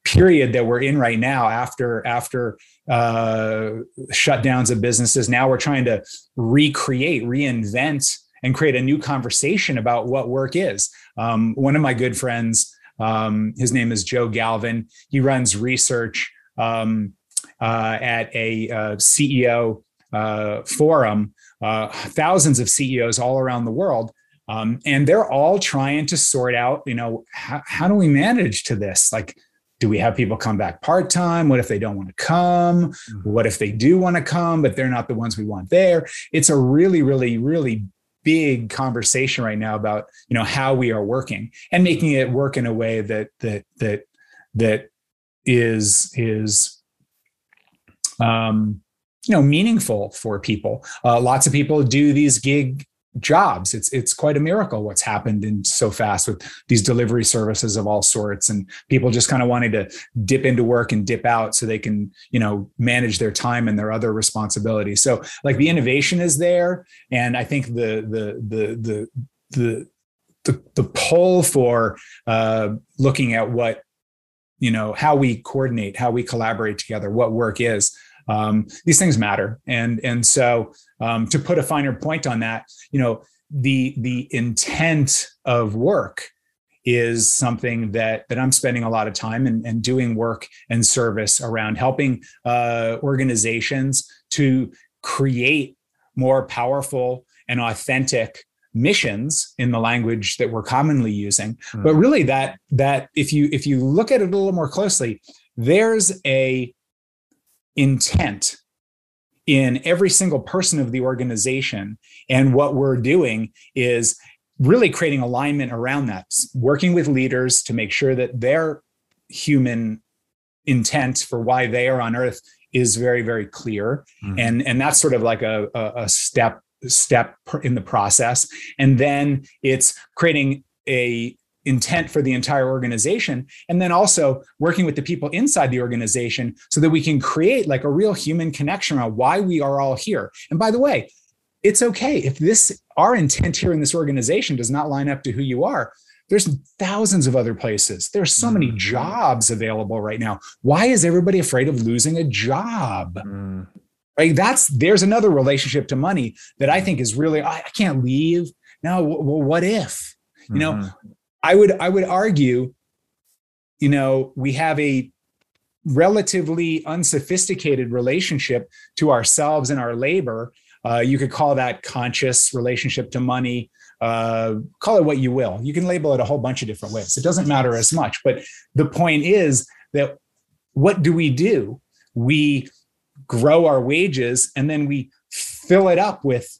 period that we're in right now after after uh, shutdowns of businesses. Now we're trying to recreate, reinvent, and create a new conversation about what work is. Um, one of my good friends, um, his name is Joe Galvin. He runs research um, uh, at a uh, CEO uh, forum, uh, thousands of CEOs all around the world. Um, and they're all trying to sort out, you know, how, how do we manage to this? Like, do we have people come back part time? What if they don't want to come? Mm-hmm. What if they do want to come, but they're not the ones we want there? It's a really, really, really big conversation right now about you know how we are working and making it work in a way that that that that is is um you know meaningful for people. Uh, lots of people do these gig jobs. It's it's quite a miracle what's happened in so fast with these delivery services of all sorts and people just kind of wanting to dip into work and dip out so they can you know manage their time and their other responsibilities. So like the innovation is there and i think the the the the the the, the pull for uh, looking at what you know how we coordinate how we collaborate together what work is um, these things matter and and so um, to put a finer point on that you know the the intent of work is something that that I'm spending a lot of time and, and doing work and service around helping uh, organizations to create more powerful and authentic missions in the language that we're commonly using mm. but really that that if you if you look at it a little more closely there's a intent in every single person of the organization. And what we're doing is really creating alignment around that, working with leaders to make sure that their human intent for why they are on earth is very, very clear. Mm-hmm. And, and that's sort of like a, a, a step step in the process. And then it's creating a intent for the entire organization and then also working with the people inside the organization so that we can create like a real human connection around why we are all here. And by the way it's okay if this our intent here in this organization does not line up to who you are. There's thousands of other places. There's so many mm. jobs available right now. Why is everybody afraid of losing a job? Mm. right? That's there's another relationship to money that i think is really i, can't leave. No well what if? You know mm-hmm. I would I would argue, you know, we have a relatively unsophisticated relationship to ourselves and our labor. Uh, you could call that conscious relationship to money. Uh, call it what you will. You can label it a whole bunch of different ways. It doesn't matter as much. But the point is that what do we do? We grow our wages and then we fill it up with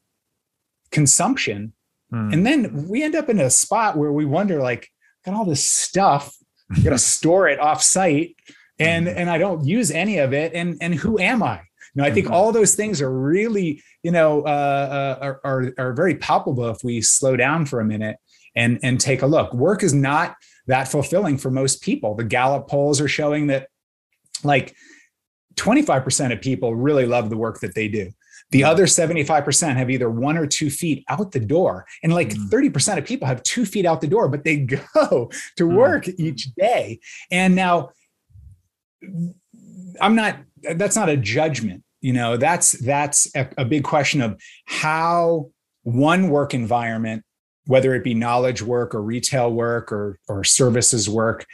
consumption Mm. And then we end up in a spot where we wonder, like, got all this stuff, got to store it off site, and mm. and I don't use any of it. And and who am I? You know, I think mm-hmm. all those things are really, you know, uh, uh, are, are are very palpable if we slow down for a minute and and take a look. Work is not that fulfilling for most people. The Gallup polls are showing that, like, 25% of people really love the work that they do. The other 75% have either one or two feet out the door. And like mm. 30% of people have two feet out the door, but they go to mm. work mm. each day. And now I'm not, that's not a judgment. You know, that's that's a, a big question of how one work environment, whether it be knowledge work or retail work or, or services work,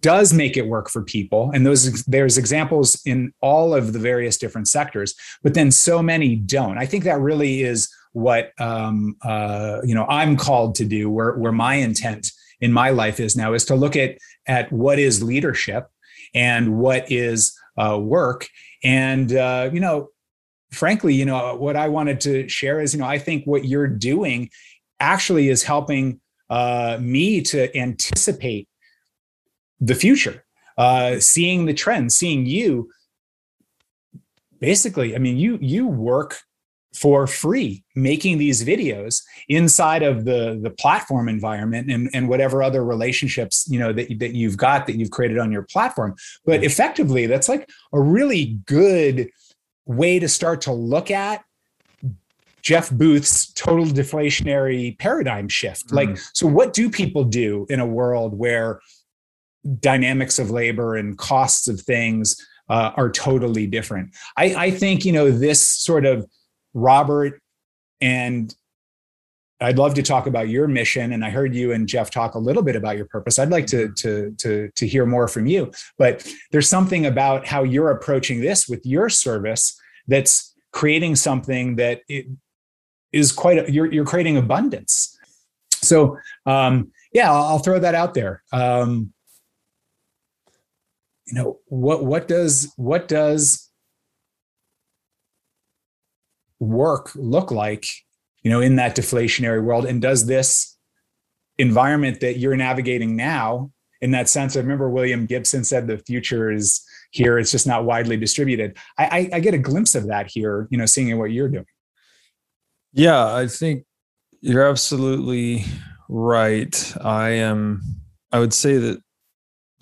does make it work for people. And those there's examples in all of the various different sectors but then so many don't. I think that really is what um, uh, you know i'm called to do where, where my intent in my life is now is to look at at what is leadership and what is uh, work. And uh, you know frankly you know what i wanted to share is you know i think what you're doing actually is helping uh, me to anticipate the future, uh, seeing the trends, seeing you basically, I mean, you you work for free making these videos inside of the the platform environment and, and whatever other relationships you know that, that you've got that you've created on your platform. But effectively that's like a really good way to start to look at jeff booth's total deflationary paradigm shift. Mm. like so what do people do in a world where dynamics of labor and costs of things uh, are totally different I, I think you know this sort of Robert, and I'd love to talk about your mission. And I heard you and Jeff talk a little bit about your purpose. I'd like to, to, to, to hear more from you. But there's something about how you're approaching this with your service that's creating something that it is quite, a, you're, you're creating abundance. So, um, yeah, I'll, I'll, throw that out there. Um, you know, what, what does, what does work look like you know in that deflationary world? And does this environment that you're navigating now in that sense i remember william gibson said the future is here it's just not widely distributed. I, I, I get a glimpse of that here you know seeing what you're doing. Yeah i think you're absolutely right. I am i would say that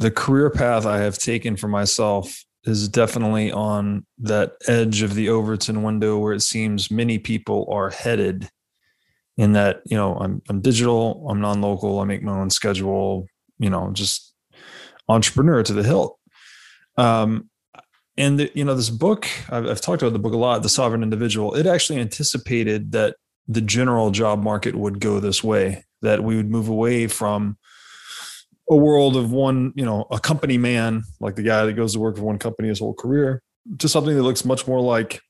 the career path i have taken for myself is definitely on that edge of the Overton window where it seems many people are headed in that, you know, I'm I'm digital, I'm non-local, I make my own schedule, you know, just entrepreneur to the hilt. Um, and the, you know, this book, I've, I've talked about the book a lot, The Sovereign Individual. It actually anticipated that the general job market would go this way, that we would move away from a world of one, you know, a company man, like the guy that goes to work for one company his whole career, to something that looks much more like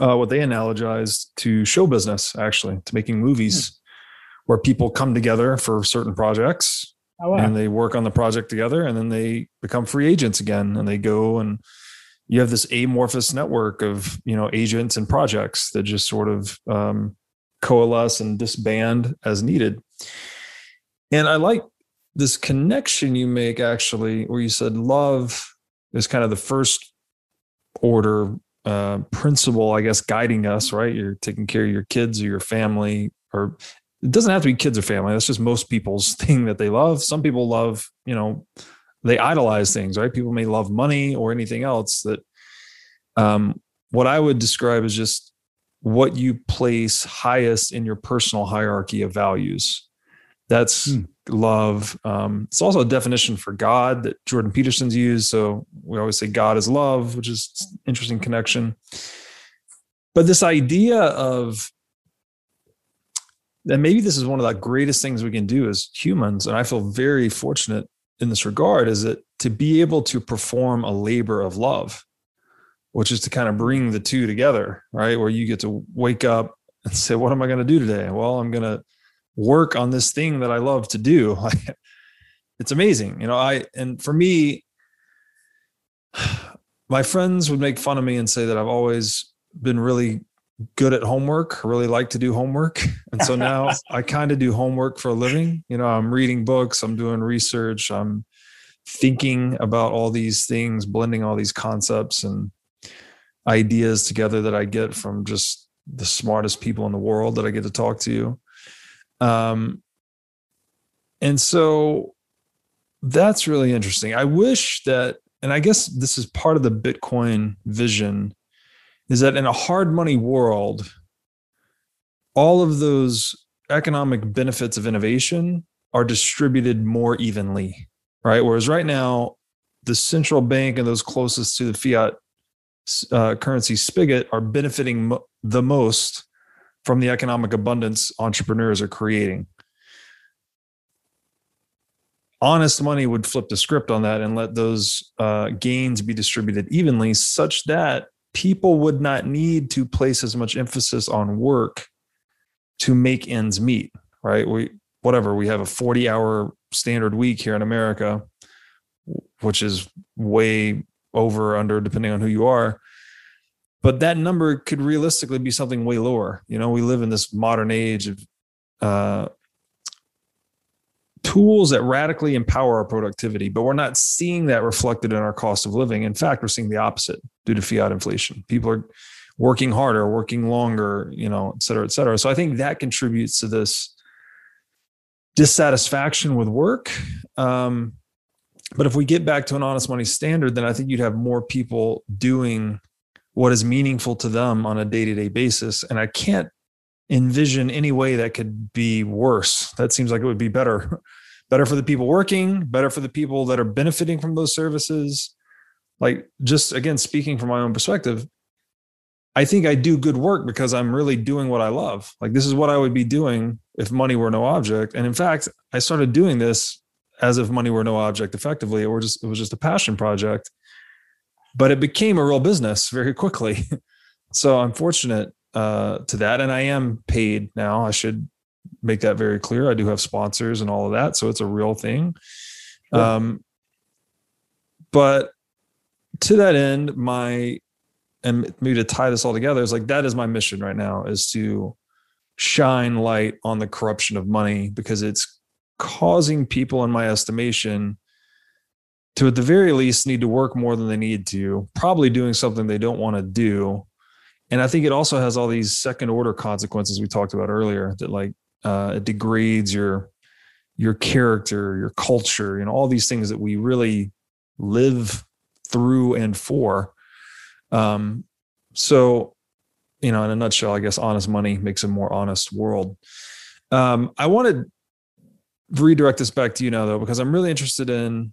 uh, what they analogize to show business, actually, to making movies hmm. where people come together for certain projects oh, wow. and they work on the project together and then they become free agents again and they go and you have this amorphous network of, you know, agents and projects that just sort of um, coalesce and disband as needed. And I like this connection you make actually where you said love is kind of the first order uh, principle i guess guiding us right? You're taking care of your kids or your family or it doesn't have to be kids or family. That's just most people's thing that they love. Some people love you know they idolize things right? People may love money or anything else that um, what i would describe as just what you place highest in your personal hierarchy of values. That's hmm love. Um, it's also a definition for God that Jordan Peterson's used. So we always say God is love, which is interesting connection. But this idea of that maybe this is one of the greatest things we can do as humans, and I feel very fortunate in this regard, is that to be able to perform a labor of love, which is to kind of bring the two together, right? Where you get to wake up and say, What am I going to do today? Well, I'm going to work on this thing that I love to do. it's amazing. You know, I, and for me, my friends would make fun of me and say that I've always been really good at homework, really like to do homework. And so now I kind of do homework for a living. You know, I'm reading books, I'm doing research, I'm thinking about all these things, blending all these concepts and ideas together that I get from just the smartest people in the world that I get to talk to. Um, and so that's really interesting. I wish that, and I guess this is part of the Bitcoin vision, is that in a hard money world, all of those economic benefits of innovation are distributed more evenly, right? Whereas right now, the central bank and those closest to the fiat uh, currency spigot are benefiting mo- the most from the economic abundance entrepreneurs are creating. Honest money would flip the script on that and let those uh, gains be distributed evenly, such that people would not need to place as much emphasis on work to make ends meet. Right? We whatever we have a forty-hour standard week here in America, which is way over under depending on who you are but that number could realistically be something way lower. You know, we live in this modern age of uh, tools that radically empower our productivity, but we're not seeing that reflected in our cost of living. In fact, we're seeing the opposite. due to fiat inflation. People are working harder, working longer, you know, et cetera, et cetera. So I think that contributes to this dissatisfaction with work. Um, but if we get back to an honest money standard, then I think you'd have more people doing what is meaningful to them on a day to day basis. And I can't envision any way that could be worse. That seems like it would be better. better for the people working, better for the people that are benefiting from those services. Like, just again, speaking from my own perspective, I think I do good work because I'm really doing what I love. Like, this is what I would be doing if money were no object. And in fact, I started doing this as if money were no object effectively. Were just, it was just a passion project but it became a real business very quickly. so I'm fortunate uh, to that, and I am paid now. I should make that very clear. I do have sponsors and all of that, so it's a real thing. Yeah. Um, but to that end, my and maybe to tie this all together is like that is my mission right now is to shine light on the corruption of money because it's causing people in my estimation to at the very least need to work more than they need to, probably doing something they don't want to do. And I think it also has all these second order consequences we talked about earlier that like uh, it degrades your your character, your culture, you know, all these things that we really live through and for. Um, so, you know, in a nutshell, I guess honest money makes a more honest world. Um, I want to redirect this back to you now, though, because I'm really interested in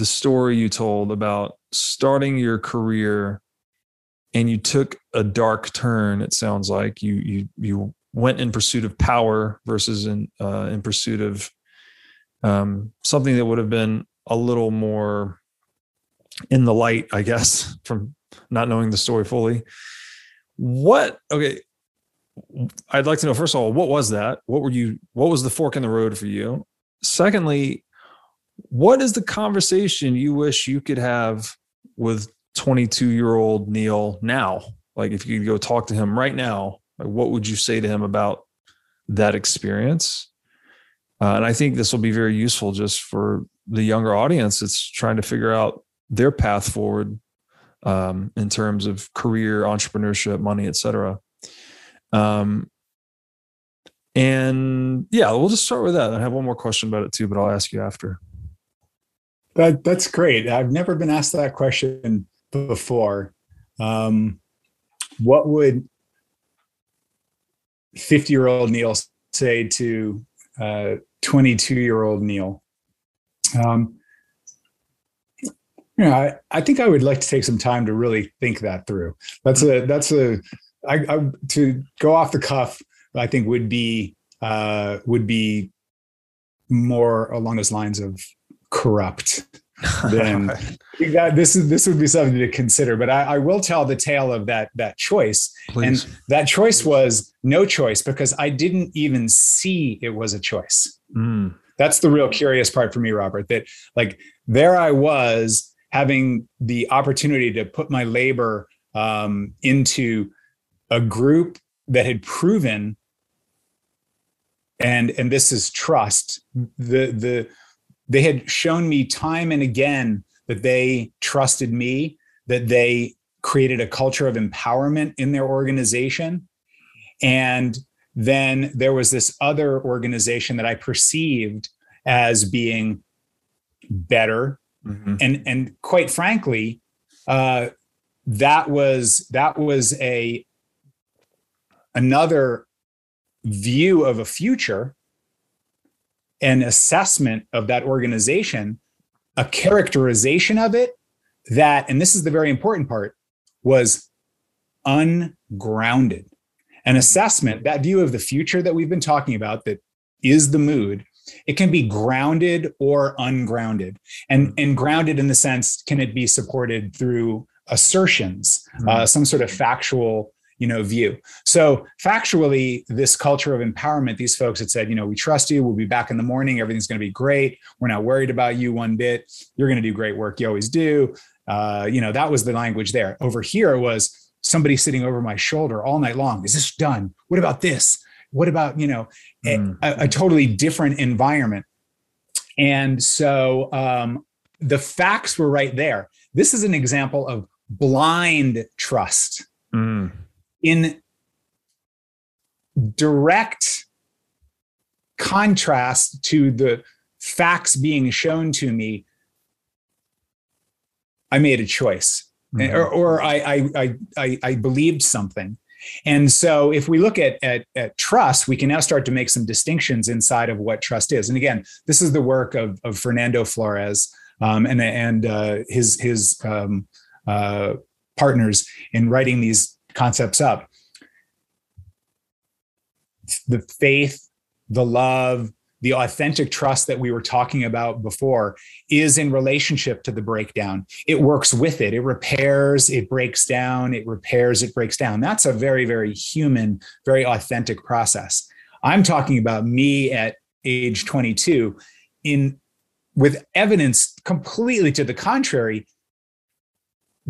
the story you told about starting your career and you took a dark turn it sounds like. You you you went in pursuit of power versus in uh, in pursuit of um, something that would have been a little more in the light i guess from not knowing the story fully. What okay i'd like to know first of all what was that? What were you what was the fork in the road for you? Secondly what is the conversation you wish you could have with 22 year old Neil now? Like, if you could go talk to him right now, like, what would you say to him about that experience? Uh, and I think this will be very useful just for the younger audience that's trying to figure out their path forward um, in terms of career, entrepreneurship, money, et cetera. Um, and yeah, we'll just start with that. I have one more question about it too, but I'll ask you after. That that's great. I've never been asked that question before. Um, what would 50 year old Neil say to 22 uh, year old Neil? Um, you know, I, I think I would like to take some time to really think that through. That's a that's a I, I to go off the cuff. I think would be uh, would be more along those lines of corrupt, then that, this is this would be something to consider. But I, I, will tell the tale of that that choice, Please. and that choice was no choice because I didn't even see it was a choice. Mm. That's the real curious part for me, Robert. That like there I was having the opportunity to put my labor um, into a group that had proven and and this is trust the the they had shown me time and again that they trusted me, that they created a culture of empowerment in their organization. And then there was this other organization that I perceived as being better. Mm-hmm. And, and quite frankly, uh, that was that was a another view of a future an assessment of that organization, a characterization of it that, and this is the very important part, was ungrounded. An assessment, that view of the future that we've been talking about, that is the mood, it can be grounded or ungrounded. And, and grounded in the sense, can it be supported through assertions, uh, some sort of factual you know view. So factually this culture of empowerment these folks had said you know we trust you. We'll be back in the morning. Everything's going to be great. We're not worried about you one bit. You're going to do great work. You always do. Uh, you know that was the language there. Over here was somebody sitting over my shoulder all night long. Is this done? What about this? What about you know mm. a, a, totally different environment? And so um, the facts were right there. This is an example of blind trust. Mm. In direct contrast to the facts being shown to me i made a choice mm-hmm. or, or I, I i i believed something and so if we look at, at, at, trust, we can now start to make some distinctions inside of what trust is. And again, this is the work of, of Fernando Flores um, and, and uh, his, his um, uh, partners in writing these concepts up. The faith, the love, the authentic trust that we were talking about before is in relationship to the breakdown. It works with it. It repairs, it breaks down, it repairs, it breaks down. That's a very, very human, very authentic process. I'm talking about me at age 22 in with evidence completely to the contrary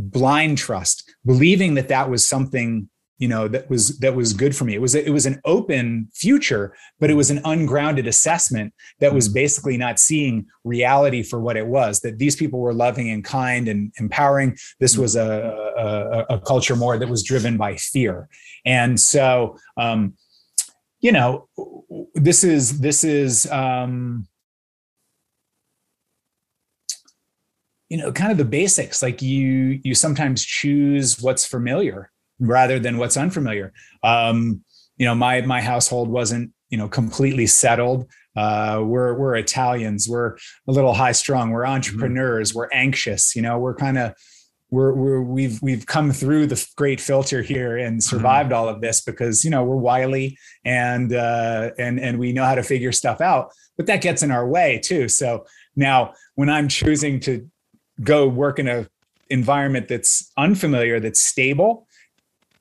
blind trust believing that that was something you know that was that was good for me. It was it was an open future but it was an ungrounded assessment that was mm-hmm. basically not seeing reality for what it was that these people were loving and kind and empowering. This was a a, a culture more that was driven by fear. And so um you know this is this is um you know kind of the basics like you you sometimes choose what's familiar rather than what's unfamiliar. Um, you know, my my household wasn't you know completely settled. Uh, we're we're Italians. We're a little high strung. We're mm-hmm. entrepreneurs. We're anxious. You know, we're kind of we're, we're we've we've come through the great filter here and mm-hmm. survived mm-hmm. all of this because you know we're wily and uh, and and we know how to figure stuff out. But that gets in our way too. So now when I'm choosing to go work in a environment that's unfamiliar, that's stable,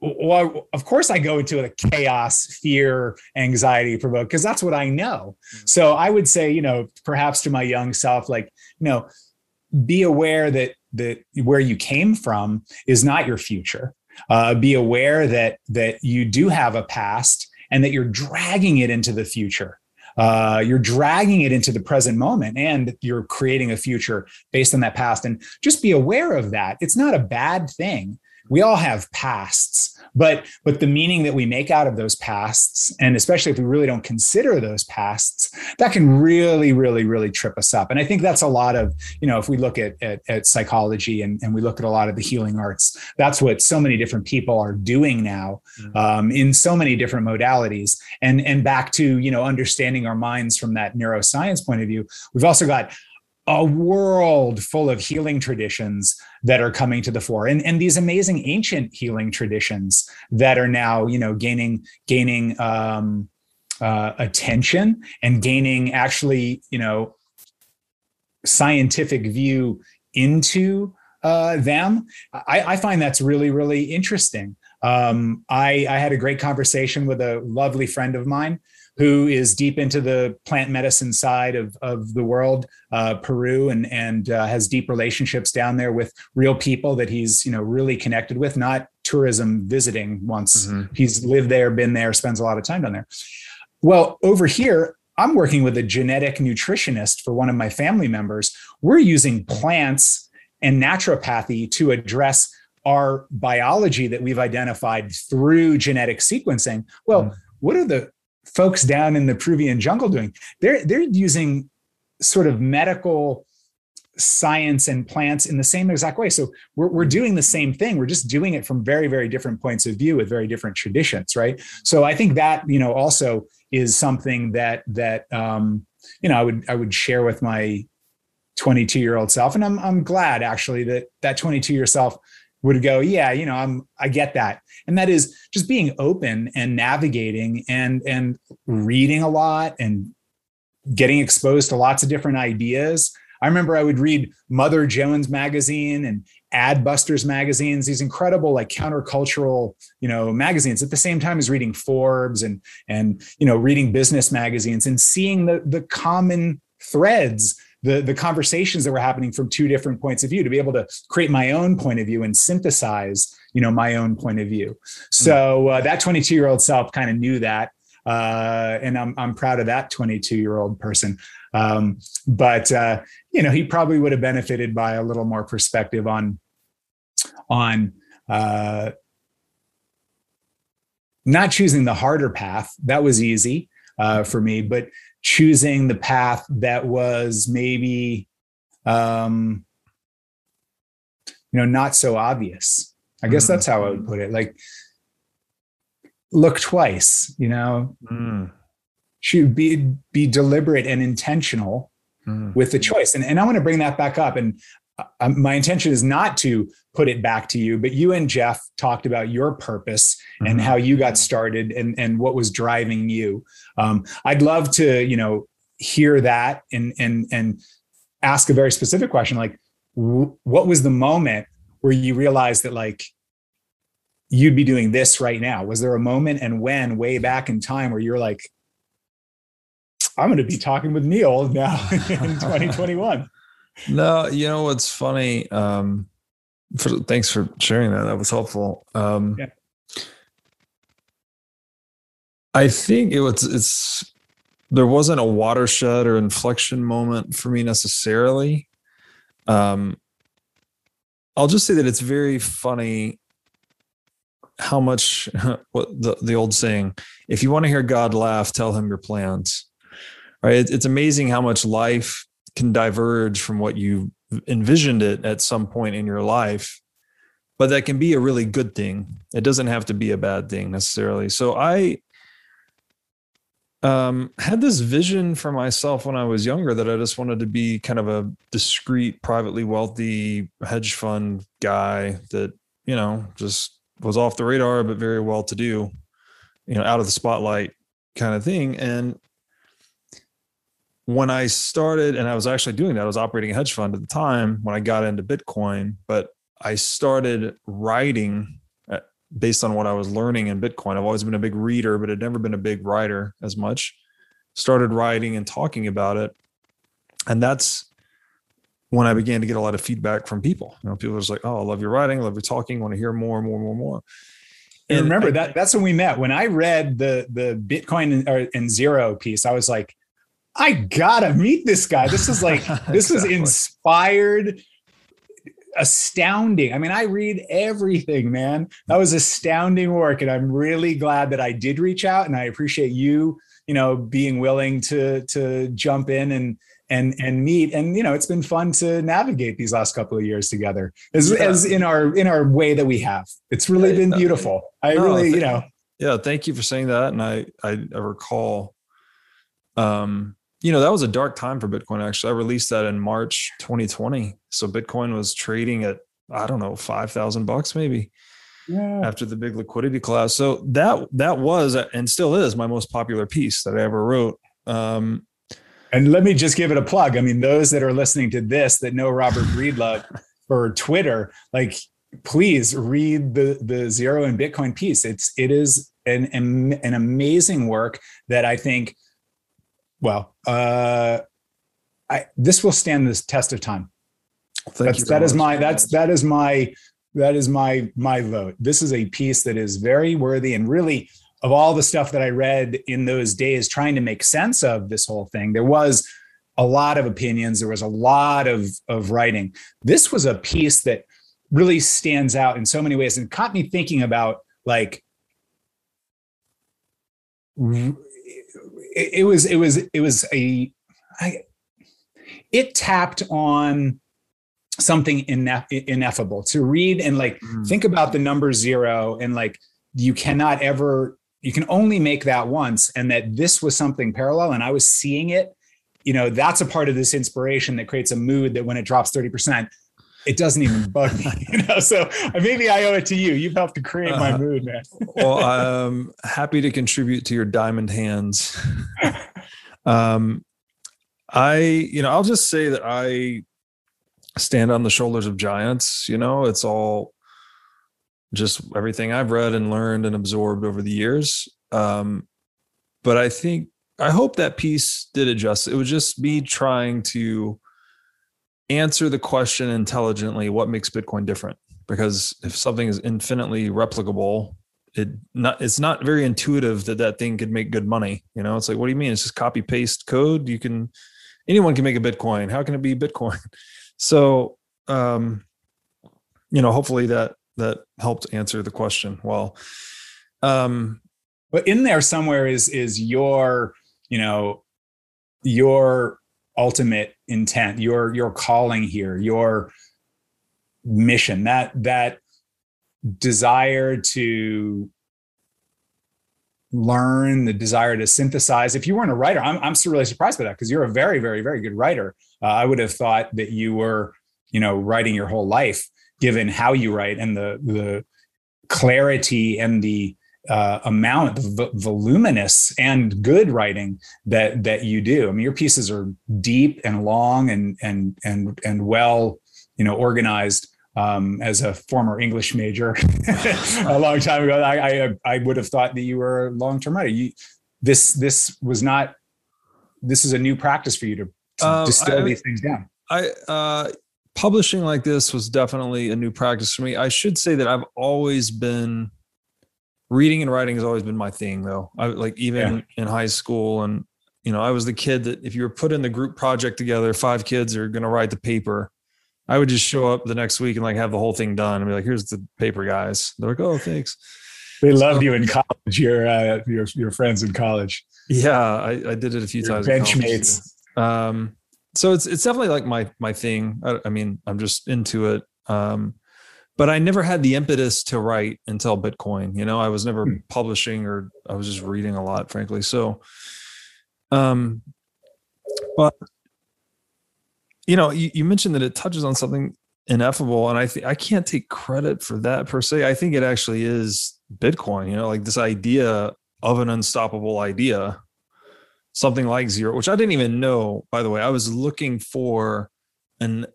well, of course I go into a chaos, fear, anxiety provoke because that's what I know. Mm-hmm. So I would say, you know, perhaps to my young self, like, you know, be aware that that where you came from is not your future. Uh, be aware that that you do have a past and that you're dragging it into the future. Uh, you're dragging it into the present moment and you're creating a future based on that past. And just be aware of that. It's not a bad thing we all have pasts but but the meaning that we make out of those pasts and especially if we really don't consider those pasts that can really really really trip us up and i think that's a lot of you know if we look at at, at psychology and, and we look at a lot of the healing arts that's what so many different people are doing now mm-hmm. um, in so many different modalities and and back to you know understanding our minds from that neuroscience point of view we've also got a world full of healing traditions that are coming to the fore. And, and these amazing ancient healing traditions that are now you know gaining gaining um, uh, attention and gaining actually you know scientific view into uh, them. I, I, find that's really really interesting. Um, I, I had a great conversation with a lovely friend of mine who is deep into the plant medicine side of, of the world, uh, Peru, and and uh, has deep relationships down there with real people that he's you know really connected with, not tourism visiting once. Mm-hmm. He's lived there, been there, spends a lot of time down there. Well, over here, I'm working with a genetic nutritionist for one of my family members. We're using plants and naturopathy to address our biology that we've identified through genetic sequencing. Well, mm. what are the folks down in the Peruvian jungle doing? They're they're using sort of medical science and plants in the same exact way. So we're, we're doing the same thing. We're just doing it from very, very different points of view with very different traditions, right? So I think that, you know, also is something that that um, you know, I would I would share with my 22 year old self. And I'm I'm glad actually that that 22 year self would go, yeah, you know, I'm I get that. And that is just being open and navigating and and reading a lot and getting exposed to lots of different ideas. I remember I would read Mother Jones magazine and Adbusters magazines, these incredible like countercultural, you know, magazines at the same time as reading Forbes and and you know, reading business magazines and seeing the the common threads the the conversations that were happening from two different points of view to be able to create my own point of view and synthesize you know my own point of view. So uh, that 22 year old self kind of knew that uh, and I'm, I'm proud of that 22 year old person. Um, but uh, you know he probably would have benefited by a little more perspective on on uh, not choosing the harder path. That was easy uh, for me, but choosing the path that was maybe, um, you know, not so obvious. I guess mm-hmm. that's how I would put it. Like, look twice. You know, mm. should be be deliberate and intentional mm. with the choice. And and I want to bring that back up. And uh, my intention is not to put it back to you but you and jeff talked about your purpose mm-hmm. and how you got started and and what was driving you. Um, i'd love to you know hear that and and and ask a very specific question like w- what was the moment where you realized that like you'd be doing this right now? Was there a moment and when way back in time where you're like i'm going to be talking with neil now in 2021 no, you know what's funny? Um, for, thanks for sharing that. That was helpful. Um, yeah. I think it was. It's there wasn't a watershed or inflection moment for me necessarily. Um, I'll just say that it's very funny how much what the, the old saying if you want to hear god laugh tell him your plans right it's amazing how much life can diverge from what you envisioned it at some point in your life but that can be a really good thing. It doesn't have to be a bad thing necessarily. So i um, had this vision for myself when i was younger that i just wanted to be kind of a discreet privately wealthy hedge fund guy that you know just was off the radar but very well to do you know out of the spotlight kind of thing. And when I started, and I was actually doing that, I was operating a hedge fund at the time when I got into Bitcoin, but I started writing uh, based on what I was learning in Bitcoin. I've always been a big reader, but had never been a big writer as much. Started writing and talking about it. And that's when I began to get a lot of feedback from people. You know, people were just like, Oh, I love your writing, I love your talking, want to hear more, more, more, more. And, and remember I, that that's when we met. When I read the the Bitcoin and, or, and zero piece, I was like, I gotta meet this guy. This is like this exactly. is inspired, astounding. I mean, I read everything, man. That was astounding work, and I'm really glad that I did reach out, and I appreciate you, you know, being willing to to jump in and and and meet and you know it's been fun to navigate these last couple of years together as, yeah. as in our in our way that we have it's really been beautiful i no, really you know yeah thank you for saying that and i i, I recall um you know that was a dark time for bitcoin actually. I released that in march 2020 so bitcoin was trading at i don't know 5000 bucks maybe yeah. after the big liquidity collapse. So that that was and still is my most popular piece that i ever wrote. Um, and let me just give it a plug. I mean those that are listening to this that know robert breedlove for twitter like please read the the zero and bitcoin piece. It's it is an an amazing work that i think well, uh, I, this will stand this test of time. Thank that's, that is my that's that is my that is my my vote. This is a piece that is very worthy and really of all the stuff that I read in those days trying to make sense of this whole thing. There was a lot of opinions, there was a lot of of writing. This was a piece that really stands out in so many ways and caught me thinking about like it, it was it was it was a I, it tapped on something ineffable to read and like mm. think about the number zero and like you cannot ever you can only make that once and that this was something parallel and i was seeing it you know that's a part of this inspiration that creates a mood that when it drops 30% it doesn't even bug me, you know. So maybe I owe it to you. You've helped to create my uh, mood, man. well, I'm happy to contribute to your diamond hands. um, I, you know, I'll just say that I stand on the shoulders of giants. You know, it's all just everything I've read and learned and absorbed over the years. Um, but I think I hope that piece did adjust. It was just me trying to answer the question intelligently what makes bitcoin different? Because if something is infinitely replicable it not it's not very intuitive that that thing could make good money you know? It's like what do you mean? It's just copy paste code? You can anyone can make a bitcoin. How can it be bitcoin? So um you know hopefully that that helped answer the question well. Um, but in there somewhere is is your you know your ultimate intent, your your calling here, your mission that that desire to learn the desire to synthesize. If you weren't a writer i'm, I'm really surprised by that because you're a very very very good writer. Uh, i would have thought that you were you know writing your whole life given how you write and the the clarity and the uh, amount v- voluminous and good writing that that you do i mean your pieces are deep and long and and and and well you know organized um, as a former English major a long time ago, I, I, I would have thought that you were a long term writer. You, this this was not. This is a new practice for you to, to um, distill I, these things down. I uh, publishing like this was definitely a new practice for me. I should say that I've always been reading and writing has always been my thing, though. I like even yeah. in high school and you know, I was the kid that if you were put in the group project together, five kids are going to write the paper I would just show up the next week and like have the whole thing done and be like, here's the paper guys. They're like, oh, thanks. They loved so, you in college. Your, uh, your, your friends in college. Yeah. I, I did it a few your times. Benchmates. Um, so it's, it's definitely like my, my thing. I, I mean, I'm just into it. Um, but I never had the impetus to write until Bitcoin, you know, I was never hmm. publishing or I was just reading a lot, frankly. So, um, but you know, you, you mentioned that it touches on something ineffable, and I think I can't take credit for that per se. I think it actually is Bitcoin. You know, like this idea of an unstoppable idea, something like zero, which I didn't even know. By the way, I was looking for an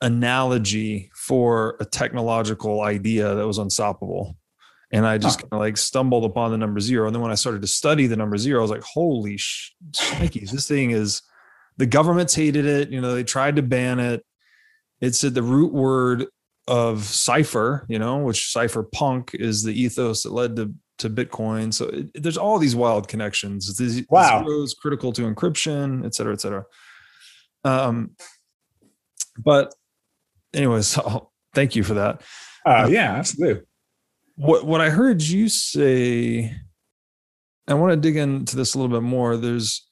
analogy for a technological idea that was unstoppable. And I just huh. kind of like stumbled upon the number zero. And then when I started to study the number zero, I was like, holy sh- shnikes, this thing is the governments hated it. You know, they tried to ban it. It's at the root word of cipher, you know, which cypherpunk is the ethos that led to to Bitcoin. So it, there's all these wild connections. These wow. zeros critical to encryption, et cetera, et cetera. Um, but anyways, so thank you for that. Uh, uh, yeah, absolutely. What what I heard you say, I want to dig into this a little bit more. There's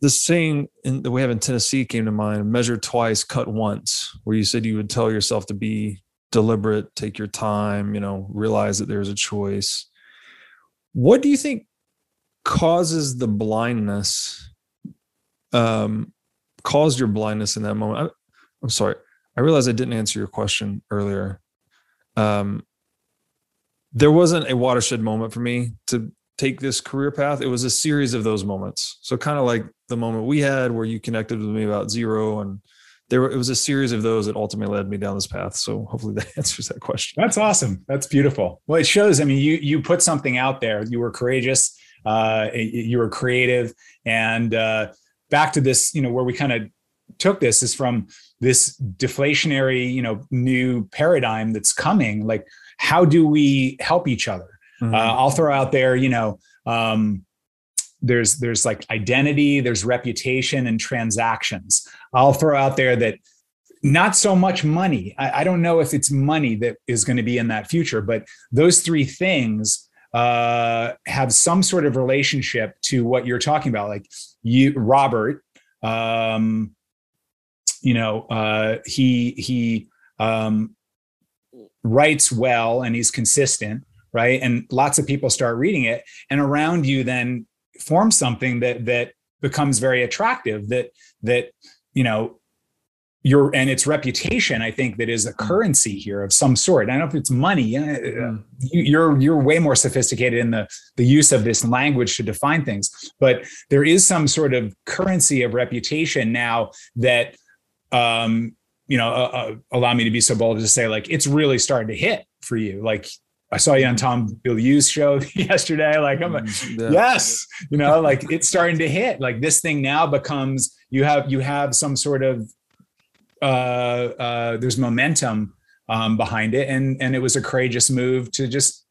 the saying in, that we have in Tennessee came to mind measure twice, cut once, where you said you would tell yourself to be deliberate, take your time, you know, realize that there's a choice. What do you think causes the blindness? Um, caused your blindness in that moment? I'm sorry. I realize I didn't answer your question earlier. Um, there wasn't a watershed moment for me to take this career path, it was a series of those moments. So kind of like the moment we had where you connected with me about zero and there it was a series of those that ultimately led me down this path. So hopefully that answers that question. That's awesome. That's beautiful. Well, it shows, I mean, you you put something out there. You were courageous, uh, you were creative and uh, back to this, you know, where we kind of took this is from this deflationary, you know, new paradigm that's coming. Like, how do we help each other? Mm-hmm. Uh, I'll throw out there, you know, um, there's there's like identity, there's reputation, and transactions. I'll throw out there that not so much money. I, I don't know if it's money that is going to be in that future, but those three things uh, have some sort of relationship to what you're talking about. Like you, Robert, um, you know, uh, he he um, writes well and he's consistent right and lots of people start reading it and around you then forms something that that becomes very attractive that that you know your and its reputation i think that is a mm. currency here of some sort i don't know if it's money uh, mm. you're you're way more sophisticated in the the use of this language to define things but there is some sort of currency of reputation now that um you know uh, uh, allow me to be so bold to say like it's really starting to hit for you like I saw you on Tom Bilyeu's show yesterday. Like, I'm like, mm, yeah. yes, you know, like it's starting to hit. Like this thing now becomes you have you have some sort of uh, uh, there's momentum um, behind it, and and it was a courageous move to just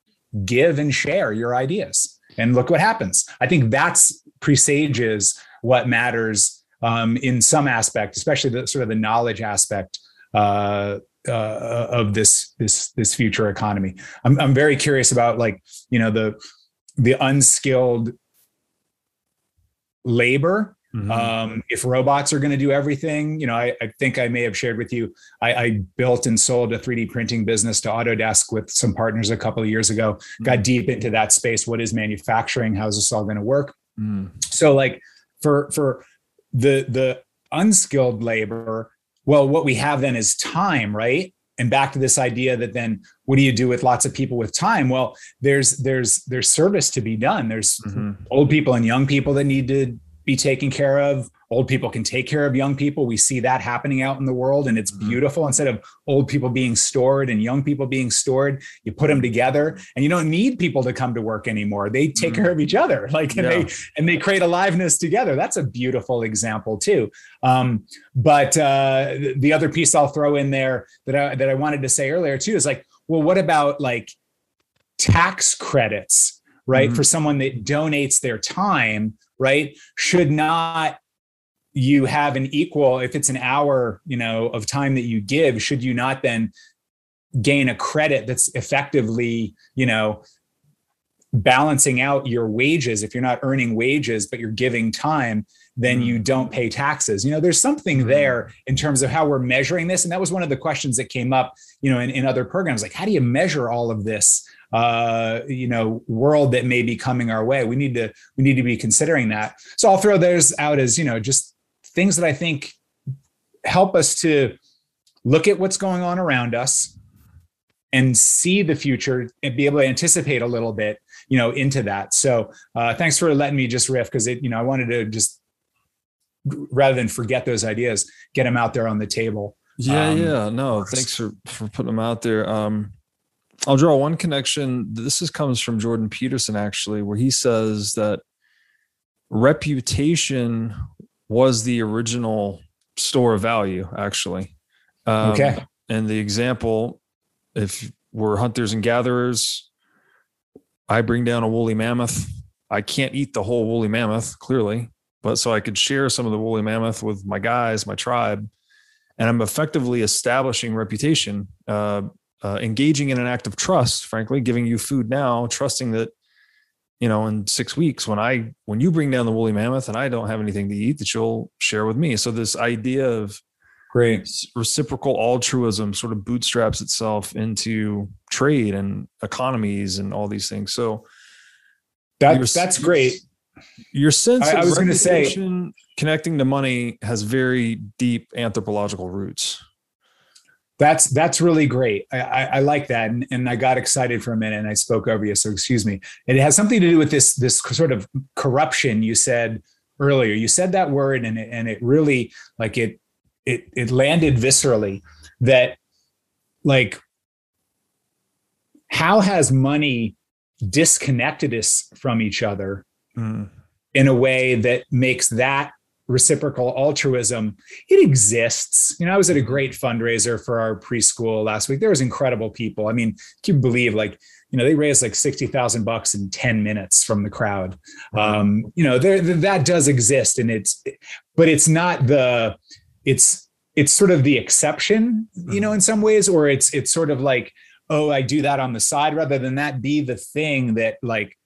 give and share your ideas. And look what happens. I think that's presages what matters um, in some aspect, especially the sort of the knowledge aspect uh, uh, of this this this future economy. I'm I'm very curious about like you know the the unskilled labor. Mm-hmm. Um, if robots are going to do everything, you know, I, I, think I may have shared with you. I, I, built and sold a 3D printing business to Autodesk with some partners a couple of years ago. Mm-hmm. Got deep into that space. What is manufacturing? How's this all going to work? Mm-hmm. So, like for for the the unskilled labor, well, what we have then is time, right? And back to this idea that then what do you do with lots of people with time? Well, there's there's there's service to be done. There's mm-hmm. old people and young people that need to be taken care of. Old people can take care of young people. We see that happening out in the world, and it's mm-hmm. beautiful. Instead of old people being stored and young people being stored, you put them together, and you don't need people to come to work anymore. They take mm-hmm. care of each other, like and yeah. they and they create aliveness together. That's a beautiful example too. Um, but uh, the other piece I'll throw in there that I, that I wanted to say earlier too is like, well, what about like tax credits, right, mm-hmm. for someone that donates their time right should not you have an equal if it's an hour you know of time that you give should you not then gain a credit that's effectively you know balancing out your wages if you're not earning wages but you're giving time then you mm-hmm. don't pay taxes you know there's something mm-hmm. there in terms of how we're measuring this and that was one of the questions that came up you know in, in other programs like how do you measure all of this uh, you know world that may be coming our way. We need to we need to be considering that. So I'll throw those out as you know just things that I think help us to look at what's going on around us and see the future and be able to anticipate a little bit you know into that. So uh, thanks for letting me just riff because it you know i wanted to just rather than forget those ideas get them out there on the table. Yeah um, yeah. No thanks for for putting them out there. Um I'll draw one connection. This is comes from Jordan Peterson actually, where he says that reputation was the original store of value. Actually, um, okay. And the example, if we're hunters and gatherers, I bring down a woolly mammoth. I can't eat the whole woolly mammoth, clearly, but so I could share some of the woolly mammoth with my guys, my tribe, and I'm effectively establishing reputation. Uh, uh, engaging in an act of trust, frankly, giving you food now, trusting that, you know, in six weeks when I when you bring down the woolly mammoth and I don't have anything to eat, that you'll share with me. So this idea of great reciprocal altruism sort of bootstraps itself into trade and economies and all these things. So that's that's great. Your sense I, I was going to say connecting to money has very deep anthropological roots that's that's really great. I, I, I like that, and, and, I got excited for a minute, and I spoke over you. So excuse me. It has something to do with this this sort of corruption you said earlier. You said that word, and it, and it really like it it it landed viscerally. That like how has money disconnected us from each other mm. in a way that makes that reciprocal altruism it exists. You know i was at a great fundraiser for our preschool last week. There was incredible people. I mean can you believe like you know they raised like 60,000 bucks in 10 minutes from the crowd. Um you know there that does exist and it's but it's not the it's it's sort of the exception you know in some ways or it's it's sort of like oh i do that on the side rather than that be the thing that like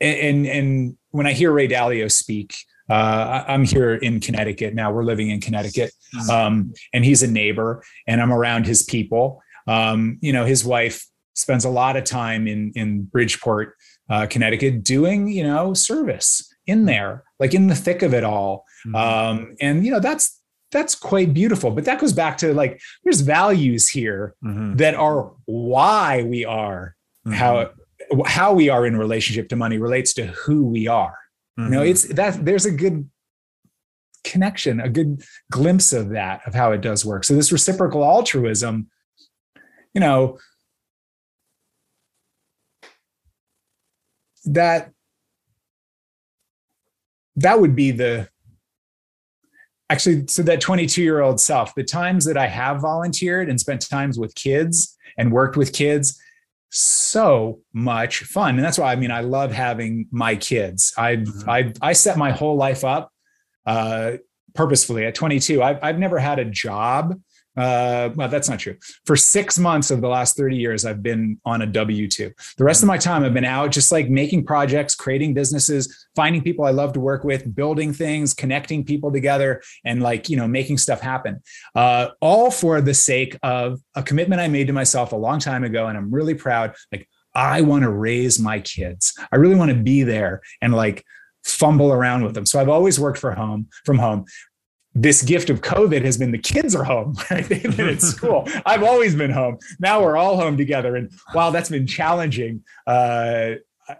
and and when i hear ray dalio speak uh, I'm here in Connecticut now. We're living in Connecticut, hmm. um, and he's a neighbor, and I'm around his people. Um, you know, his wife spends a lot of time in in Bridgeport, uh, Connecticut, doing you know service in hmm. there, like in the thick of it all. Mm-hmm. Um, and you know, that's that's quite beautiful. But that goes back to like there's values here mm-hmm. that are why we are mm-hmm. how how we are in relationship to money relates to who we are Mm-hmm. You know, it's that there's a good connection, a good glimpse of that, of how it does work. So this reciprocal altruism, you know, that that would be the actually so that 22 year old self the times that i have volunteered and spent times with kids and worked with kids so much fun. And that's why i mean i love having my kids. I mm-hmm. i i set my whole life up uh purposefully. At 22 I've, I've never had a job uh, well, that's not true. For six months of the last 30 years, I've been on a W 2. The rest of my time, I've been out just like making projects, creating businesses, finding people I love to work with, building things, connecting people together, and like, you know, making stuff happen. Uh, all for the sake of a commitment I made to myself a long time ago. And I'm really proud. Like, I want to raise my kids. I really want to be there and like, fumble around with them. So I've always worked for home from home this gift of COVID has been the kids are home, right? They've been at school. I've always been home. Now we're all home together. And while that's been challenging, uh,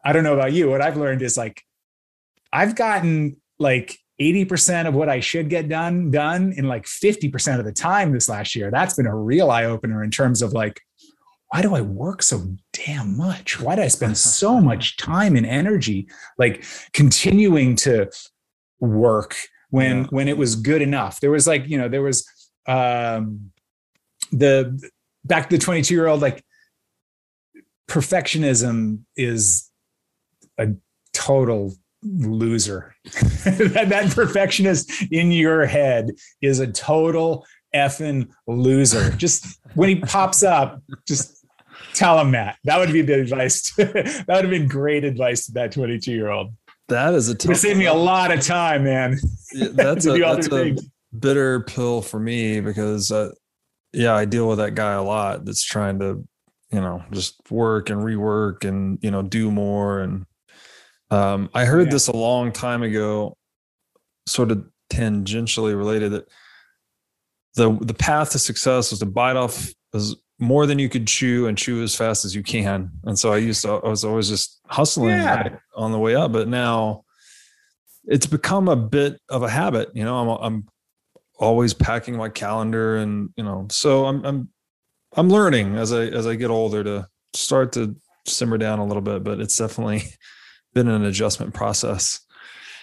I don't know about you. What I've learned is like, I've gotten like 80% of what I should get done, done in like 50% of the time this last year. That's been a real eye opener in terms of like, why do I work so damn much? Why do I spend so much time and energy like continuing to work when yeah. when it was good enough. There was like, you know, there was um the back to the 22 year old like perfectionism is a total loser. that, that perfectionist in your head is a total effing loser. Just when he pops up, just tell him that. That would be the advice. To, that would have been great advice to that 22 year old. That is a tough. It saved me a lot of time, man. Yeah, that's a, that's a bitter pill for me because, uh, yeah, I deal with that guy a lot. That's trying to, you know, just work and rework and you know do more. And um, I heard yeah. this a long time ago, sort of tangentially related that the the path to success was to bite off as more than you could chew and chew as fast as you can. And so I used to, I was always just hustling yeah. on the way up, but now it's become a bit of a habit. You know, I'm, I'm always packing my calendar and, you know, so I'm, I'm, I'm learning as I, as I get older to start to simmer down a little bit, but it's definitely been an adjustment process.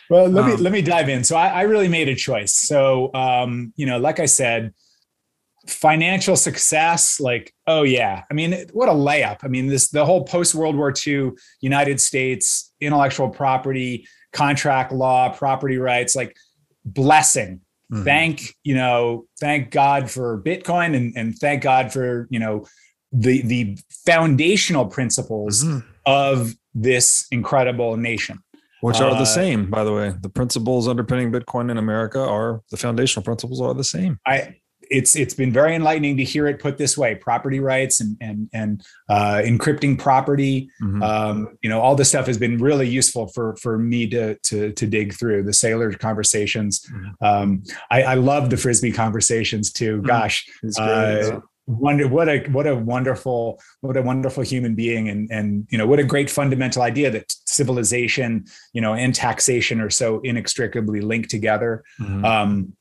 Well, let um, me, let me dive in. So I, I really made a choice. So, um, you know, like I said, financial success like oh yeah. I mean what a layup. I mean this the whole post world war ii united states intellectual property contract law property rights like blessing. Mm-hmm. thank you know thank god for bitcoin and, and thank god for you know the the foundational principles mm-hmm. of this incredible nation. Which are uh, the same by the way. The principles underpinning bitcoin in america are the foundational principles are the same. I it's it's been very enlightening to hear it put this way: property rights and and and uh, encrypting property. Mm-hmm. Um, you know, all this stuff has been really useful for for me to to to dig through the Saylor conversations. Mm-hmm. Um, I, I love the frisbee conversations too. Mm-hmm. Gosh. Uh, wonder what a what a wonderful what a wonderful human being and and you know what a great fundamental idea that civilization you know and taxation are so inextricably linked together mm-hmm. um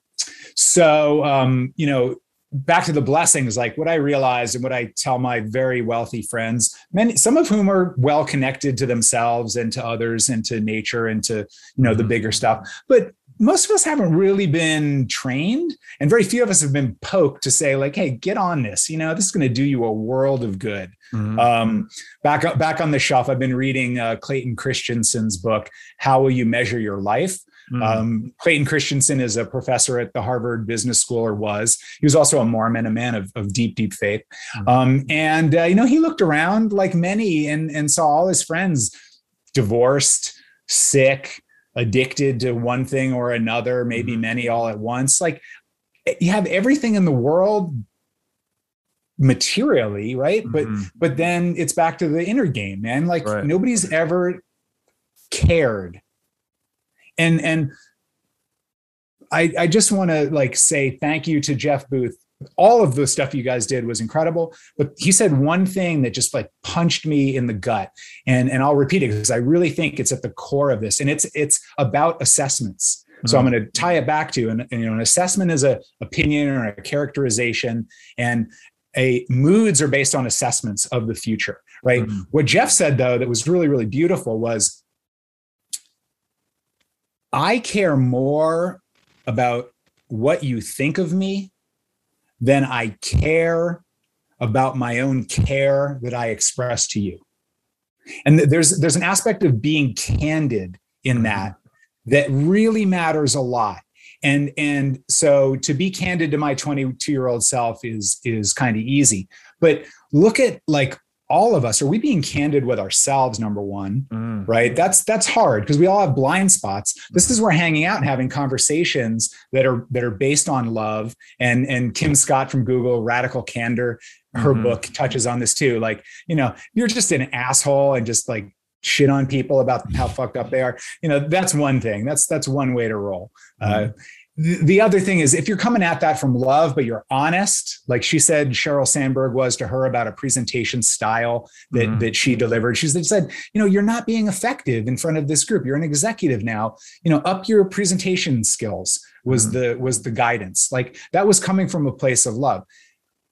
so, um, you know, back to the blessings, like what I realized and what I tell my very wealthy friends, many, some of whom are well connected to themselves and to others and to nature and to, you know, the mm-hmm. bigger stuff. But most of us haven't really been trained and very few of us have been poked to say like hey get on this you know this is going to do you a world of good mm-hmm. um, back back on the shelf i've been reading uh, clayton christensen's book how will you measure your life Mm-hmm. Um, Clayton Christensen is a professor at the Harvard Business School, or was. He was also a Mormon, a man of, of deep, deep faith. Mm-hmm. Um, and uh, you know, he looked around like many, and and saw all his friends divorced, sick, addicted to one thing or another, maybe mm-hmm. many all at once. Like you have everything in the world materially right but mm-hmm. but then it's back to the inner game man like right. nobody's ever cared and and I, I just want to like say thank you to Jeff Booth. All of the stuff you guys did was incredible, but he said one thing that just like punched me in the gut, and and I'll repeat it because I really think it's at the core of this, and it's it's about assessments. So I'm mm-hmm. going to tie it back to, and, and you know, an assessment is a opinion or a characterization, and a moods are based on assessments of the future, right? Mm-hmm. What Jeff said though that was really really beautiful was I care more about what you think of me than I care about my own care that I express to you. And there's there's an aspect of being candid in mm-hmm. that that really matters a lot. and and so to be candid to my 22 year old self is is kind of easy but look at like all of us are we being candid with ourselves number one mm. right? That's that's hard because we all have blind spots. This is where hanging out and having conversations that are that are based on love. And and kim scott from google radical candor her mm-hmm. book touches on this too. Like you know you're just an asshole and just like shit on people about how fucked up they are. You know that's one thing. That's that's one way to roll. Mm-hmm. uh, the other thing is if you're coming at that from love but you're honest like she said sheryl sandberg was to her about a presentation style that mm-hmm. that she delivered. She said you know you're not being effective in front of this group. You're an executive now. You know up your presentation skills was mm-hmm. the was the guidance. Like that was coming from a place of love.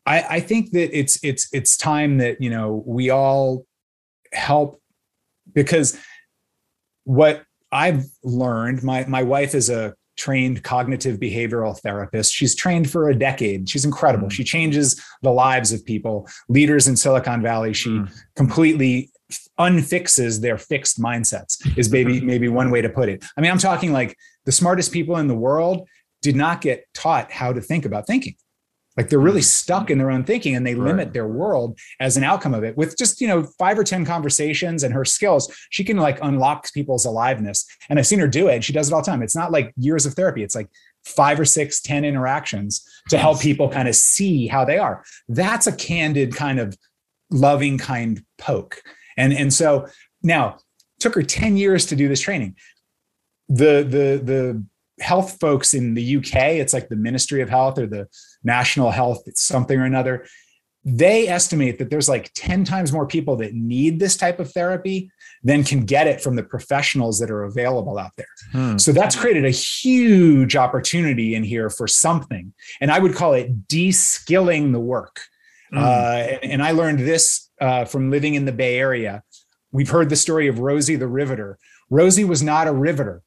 I, I think that it's it's it's time that you know we all help because what I've learned, my my wife is a trained cognitive behavioral therapist. She's trained for a decade. She's incredible. Mm. She changes the lives of people, leaders in Silicon Valley. She mm. completely unfixes their fixed mindsets is maybe maybe one way to put it. I mean, I'm talking like the smartest people in the world did not get taught how to think about thinking. Like they're really mm-hmm. stuck in their own thinking and they right. limit their world as an outcome of it. With just, you know, five or 10 conversations and her skills, she can like unlock people's aliveness. And I've seen her do it. And she does it all the time. It's not like years of therapy. It's like five or six ten interactions to help people kind of see how they are. That's a candid kind of loving kind poke. And, and so now took her 10 years to do this training. The, the, the health folks in the UK, it's like the Ministry of Health or the National Health something or another. They estimate that there's like 10 times more people that need this type of therapy than can get it from the professionals that are available out there. Hmm. So that's created a huge opportunity in here for something. And I would call it de skilling the work. Hmm. Uh, and, and, I learned this uh, from living in the Bay Area. We've heard the story of Rosie the Riveter. Rosie was not a riveter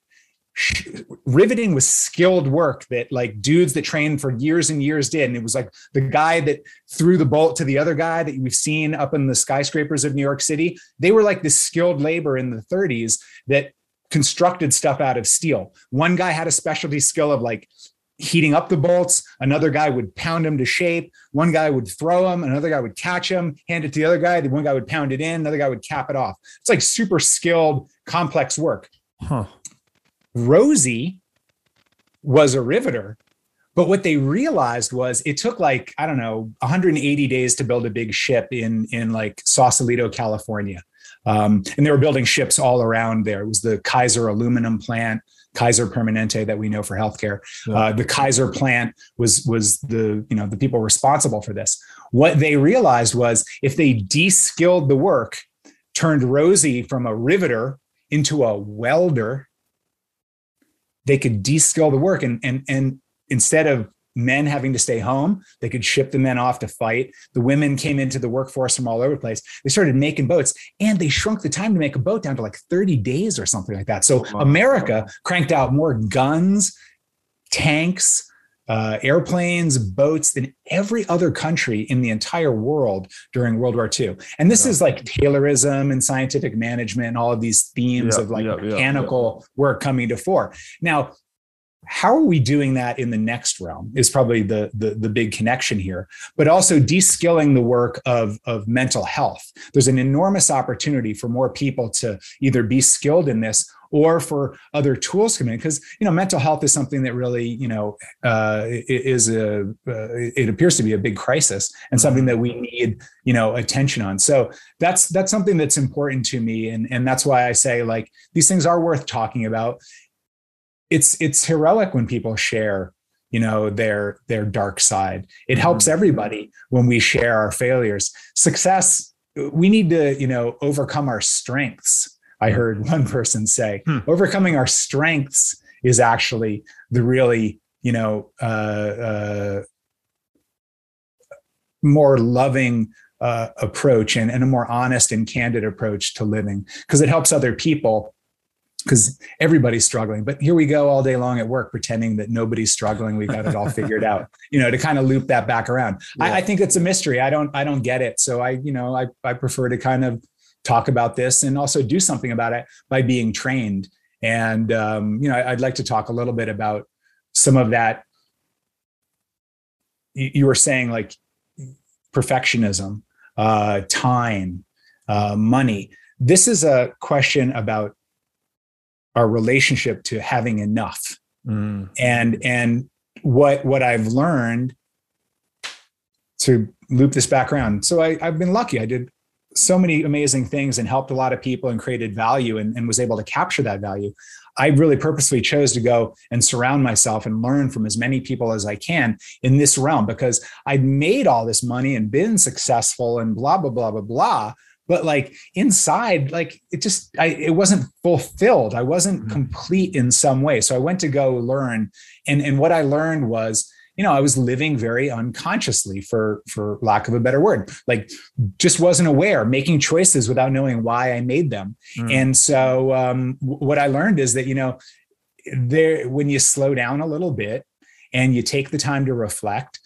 riveting was skilled work that like dudes that trained for years and years did. And it was like the guy that threw the bolt to the other guy that we've seen up in the skyscrapers of new york city they were like this skilled labor in the 30s that constructed stuff out of steel. One guy had a specialty skill of like heating up the bolts. Another guy would pound them to shape. One guy would throw them another guy would catch them hand it to the other guy. The one guy would pound it in. Another guy would cap it off. It's like super skilled complex work. Huh Rosie was a riveter. But what they realized was it took like, I don't know, 180 days to build a big ship in, in like Sausalito, California. Um, and they were building ships all around there. It was the Kaiser aluminum plant, Kaiser Permanente that we know for healthcare. Yeah. Uh, the Kaiser plant was was the you know the people responsible for this. What they realized was if they de-skilled the work, turned Rosie from a riveter into a welder they could de-skill the work. And and and instead of men having to stay home they could ship the men off to fight. The women came into the workforce from all over the place. They started making boats and they shrunk the time to make a boat down to like 30 days or something like that. So america cranked out more guns tanks uh, airplanes, boats than every other country in the entire world during World War II. And this yeah. is like Taylorism and scientific management, and all of these themes yeah, of like yeah, mechanical work coming to fore. Now, how are we doing that in the next realm is probably the, the, the big connection here but also de-skilling the work of, of mental health. There's an enormous opportunity for more people to either be skilled in this or for other tools come in because you know mental health is something that really you know uh, is a uh, it appears to be a big crisis and something that we need you know attention on. So that's that's something that's important to me and and that's why i say like these things are worth talking about it's it's heroic when people share you know their their dark side. It helps mm-hmm. everybody when we share our failures. Success we need to you know overcome our strengths. I heard one person say, hmm. overcoming our strengths is actually the really, you know, uh, uh, more loving uh, approach and, and a more honest and candid approach to living. Because it helps other people because everybody's struggling but here we go all day long at work pretending that nobody's struggling. We got it all figured out you know to kind of loop that back around. Yeah. I, I, think it's a mystery. I don't i don't get it. So i you know i, I prefer to kind of talk about this and also do something about it by being trained. And um, you know, I'd like to talk a little bit about some of that. You, you were saying like perfectionism uh, time uh, money. This is a question about our relationship to having enough mm. and and what what i've learned to loop this back around so I, i've been lucky i did so many amazing things and helped a lot of people and created value and, and was able to capture that value I really purposely chose to go and surround myself and learn from as many people as I can in this realm because I'd made all this money and been successful and blah, blah, blah, blah, blah. But like inside, like it just, I, it wasn't fulfilled. I wasn't mm-hmm. complete in some way. So I went to go learn. And, and what I learned was, you know, I was living very unconsciously for for lack of a better word. Like just wasn't aware, making choices without knowing why I made them. Mm. And so um, what I learned is that, you know, there when you slow down a little bit and you take the time to reflect,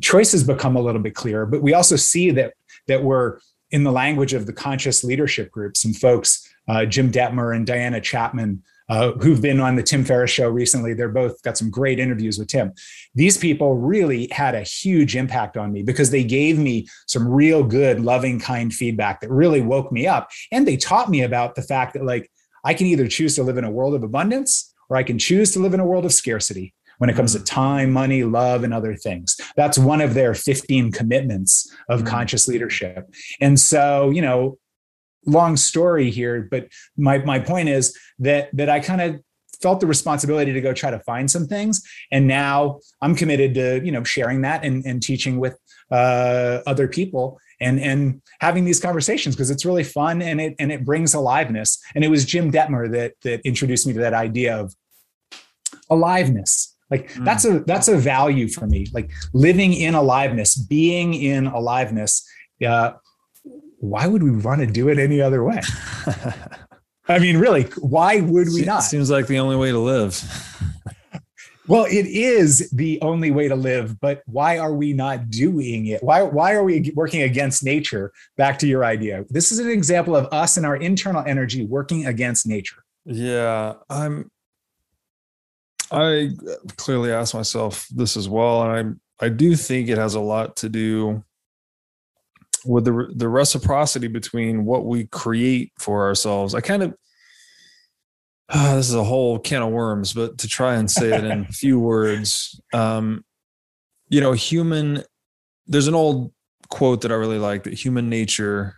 choices become a little bit clearer. But we also see that that we're in the language of the conscious leadership group, some folks, uh, Jim Dethmer and Diana Chapman, uh, who've been on the Tim Ferriss show recently. They're both got some great interviews with Tim. These people really had a huge impact on me because they gave me some real good, loving, kind feedback that really woke me up. And they taught me about the fact that, like, I can either choose to live in a world of abundance or I can choose to live in a world of scarcity when it comes to time, money, love, and other things. That's one of their 15 commitments of mm-hmm. conscious leadership. And so, you know, long story here, but my my point is that that I kind of felt the responsibility to go try to find some things and now i'm committed to you know sharing that and, and teaching with uh, other people and and having these conversations because it's really fun and it and it brings aliveness and it was jim dethmer that that introduced me to that idea of aliveness like mm. that's a that's a value for me like living in aliveness being in aliveness uh, why would we want to do it any other way? I mean, really, why would we not? Seems like the only way to live. well, it is the only way to live, but why are we not doing it? Why, why are we working against nature? Back to your idea. This is an example of us and our internal energy working against nature. Yeah, I'm I clearly asked myself this as well, and I I do think it has a lot to do with the the reciprocity between what we create for ourselves. I kind of uh, this is a whole can of worms, but to try and say it in a few words, um, you know, human. There's an old quote that I really like that human nature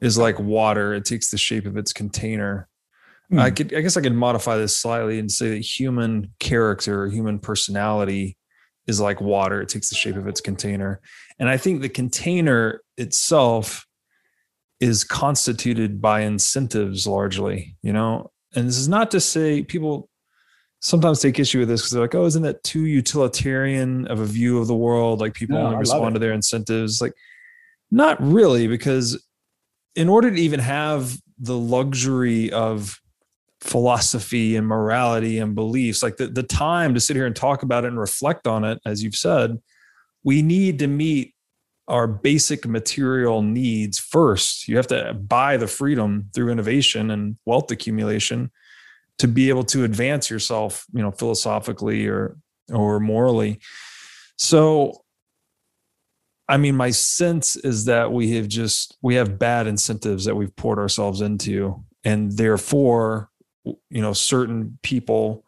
is like water; it takes the shape of its container. Hmm. I could, I guess, I could modify this slightly and say that human character, human personality, is like water; it takes the shape of its container. And I think the container itself is constituted by incentives largely, you know. And this is not to say people sometimes take issue with this because they're like, oh, isn't that too utilitarian of a view of the world? Like people no, only respond to their incentives. Like, not really, because in order to even have the luxury of philosophy and morality and beliefs, like the, the time to sit here and talk about it and reflect on it, as you've said, we need to meet our basic material needs first. You have to buy the freedom through innovation and wealth accumulation to be able to advance yourself, you know, philosophically or or morally. So I mean, my sense is that we have just we have bad incentives that we've poured ourselves into, and therefore, you know, certain people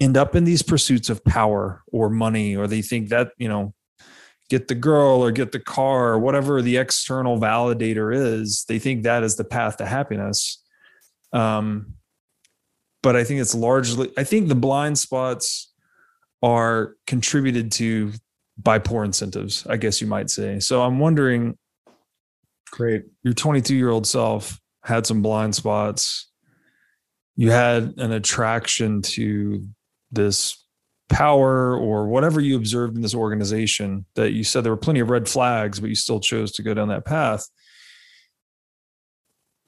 end up in these pursuits of power or money, or they think that you know get the girl or get the car or whatever the external validator is they think that is the path to happiness. Um, but i think it's largely i think the blind spots are contributed to by poor incentives i guess you might say. So i'm wondering great. your 22 year old self had some blind spots you had an attraction to this power or whatever you observed in this organization that you said there were plenty of red flags but you still chose to go down that path.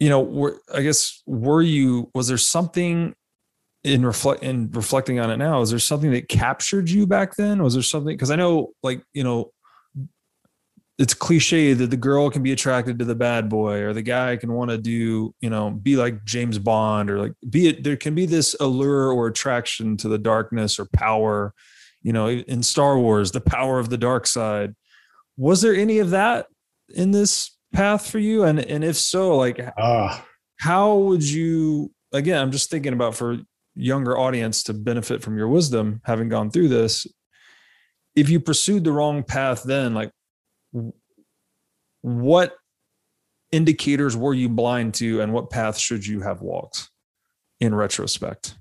You know were, i guess were you was there something in reflect in reflecting on it now is there something that captured you back then? Was there something because i know like you know it's cliche that the girl can be attracted to the bad boy or the guy can want to do you know be like james bond or like be it there can be this allure or attraction to the darkness or power you know in star wars the power of the dark side was there any of that in this path for you and and if so like uh. how would you again i'm just thinking about for younger audience to benefit from your wisdom having gone through this if you pursued the wrong path then like what indicators were you blind to and what path should you have walked in retrospect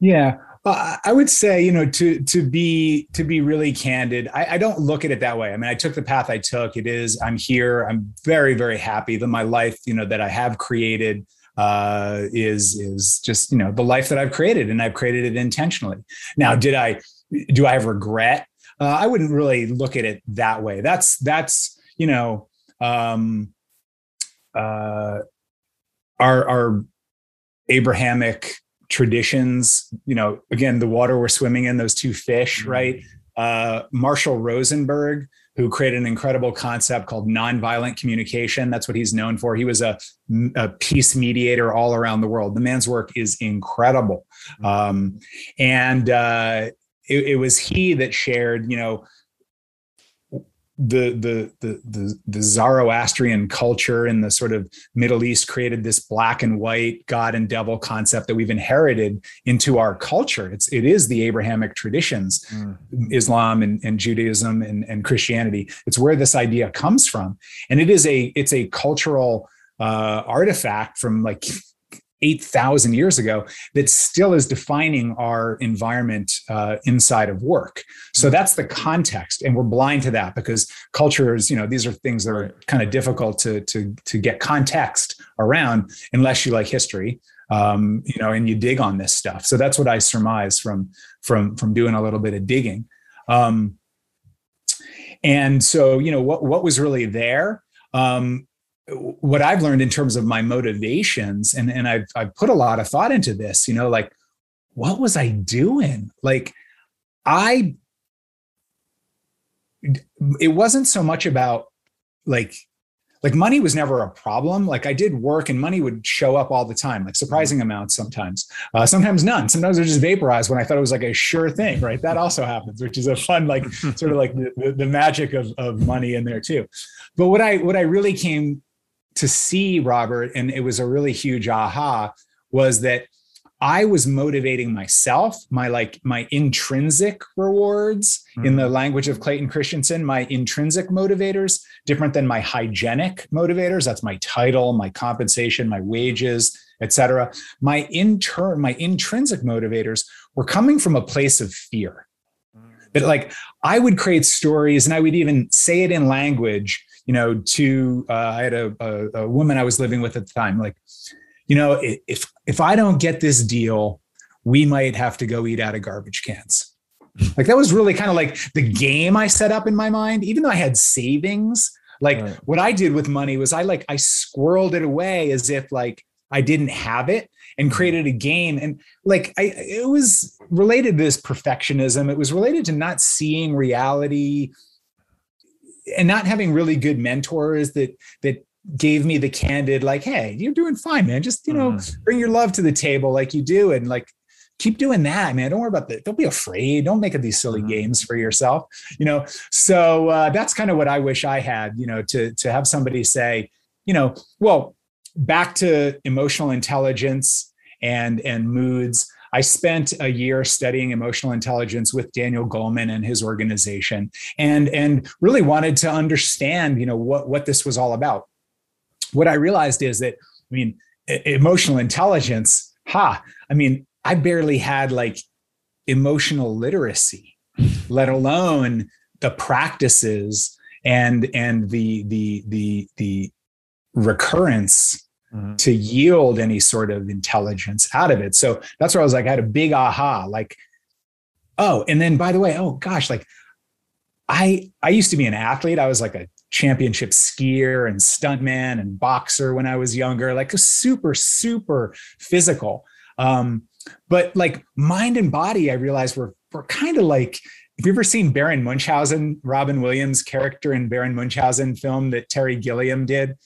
yeah uh, I would say, you know, to to be to be really candid, I, I, don't look at it that way. I mean, I took the path I took. It is, I'm here. I'm very, very happy that my life, you know, that I have created uh, is is just, you know, the life that I've created, and I've created it intentionally. Now, did I do I have regret? Uh, I wouldn't really look at it that way. That's that's you know um, uh, our our Abrahamic traditions. You know, again, the water we're swimming in, those two fish, mm-hmm. right? Uh, Marshall Rosenberg, who created an incredible concept called nonviolent communication. That's what he's known for. He was a, a peace mediator all around the world. The man's work is incredible. Mm-hmm. Um, and uh, it, it was he that shared, you know, the, the the the the Zoroastrian culture in the sort of Middle East created this black and white God and devil concept that we've inherited into our culture. It's it is the Abrahamic traditions, mm. Islam and, and Judaism and, and Christianity. It's where this idea comes from, and it is a it's a cultural uh, artifact from like 8,000 years ago that still is defining our environment uh, inside of work. So mm-hmm. that's the context. And we're blind to that because cultures, you know, these are things that are kind of difficult to, to, to get context around unless you like history. Um, you know, and you dig on this stuff. So that's what I surmise from from from doing a little bit of digging. Um, and so, you know, what what was really there um, what I've learned in terms of my motivations, and, and I've, I've put a lot of thought into this, you know, like, what was I doing? Like, I, it wasn't so much about like, like money was never a problem. Like I did work and money would show up all the time, like surprising mm-hmm. amounts sometimes, uh, sometimes none. Sometimes it just vaporized when I thought it was like a sure thing, right? That also happens, which is a fun, like sort of like the, the, the magic of, of money in there too. But what I, what I really came to see Robert, and it was a really huge aha, was that I was motivating myself, my like my intrinsic rewards mm-hmm. in the mm-hmm. language of Clayton Christensen, my intrinsic motivators, different than my hygienic motivators. That's my title, my compensation, my wages, etc. My intern, my intrinsic motivators were coming from a place of fear. Mm. That like I would create stories and I would even say it in language you know, to uh, I had a, a, a woman I was living with at the time, like, you know, if if I don't get this deal, we might have to go eat out of garbage cans. Like that was really kind of like the game I set up in my mind, even though I had savings. Like right. what I did with money was I like I squirreled it away as if like I didn't have it and mm-hmm. created a game. And like I it was related to this perfectionism. It was related to not seeing reality and not having really good mentors that that gave me the candid like hey you're doing fine man just you know mm. bring your love to the table like you do and like keep doing that man don't worry about that don't be afraid don't make it these silly mm. games for yourself you know so uh, that's kind of what i wish i had you know to to have somebody say you know well back to emotional intelligence and and moods I spent a year studying emotional intelligence with Daniel Goleman and his organization and, and really wanted to understand, you know, what, what this was all about. What I realized is that, I mean, emotional intelligence, ha, I mean, I barely had like emotional literacy, let alone the practices and and the the the the recurrence mm-hmm. to yield any sort of intelligence out of it. So that's where I was like, I had a big aha, like, oh, and then by the way, oh gosh, like I I used to be an athlete. I was like a championship skier and stuntman and boxer when I was younger, like a super, super physical. Um, but like mind and body, I realized were were kind of like have you ever seen Baron Munchausen, Robin Williams' character in Baron Munchausen film that Terry Gilliam did?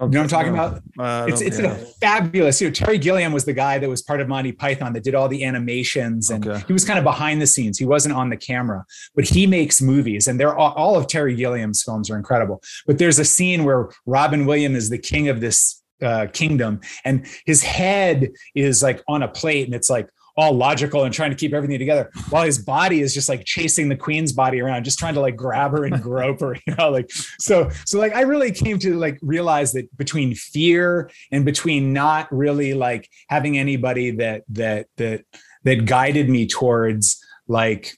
You know what I'm talking about? Uh, it's it's a fabulous. You know, Terry Gilliam was the guy that was part of Monty Python that did all the animations, and okay. he was kind of behind the scenes. He wasn't on the camera, but he makes movies, and they're all, all of Terry Gilliam's films are incredible. But there's a scene where Robin Williams is the king of this uh, kingdom, and his head is like on a plate, and it's like all logical and trying to keep everything together while his body is just like chasing the queen's body around just trying to like grab her and grope her you know like so so like i really came to like realize that between fear and between not really like having anybody that that that that guided me towards like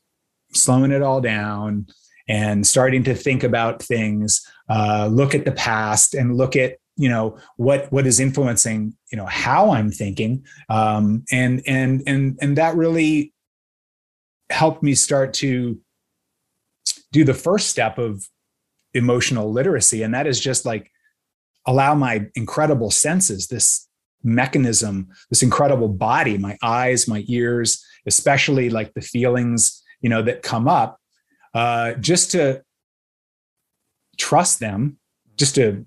slowing it all down and starting to think about things uh, look at the past and look at you know what what is influencing you know how i'm thinking um, and and and and that really helped me start to do the first step of emotional literacy and that is just like allow my incredible senses this mechanism this incredible body my eyes my ears especially like the feelings you know that come up uh, just to trust them just to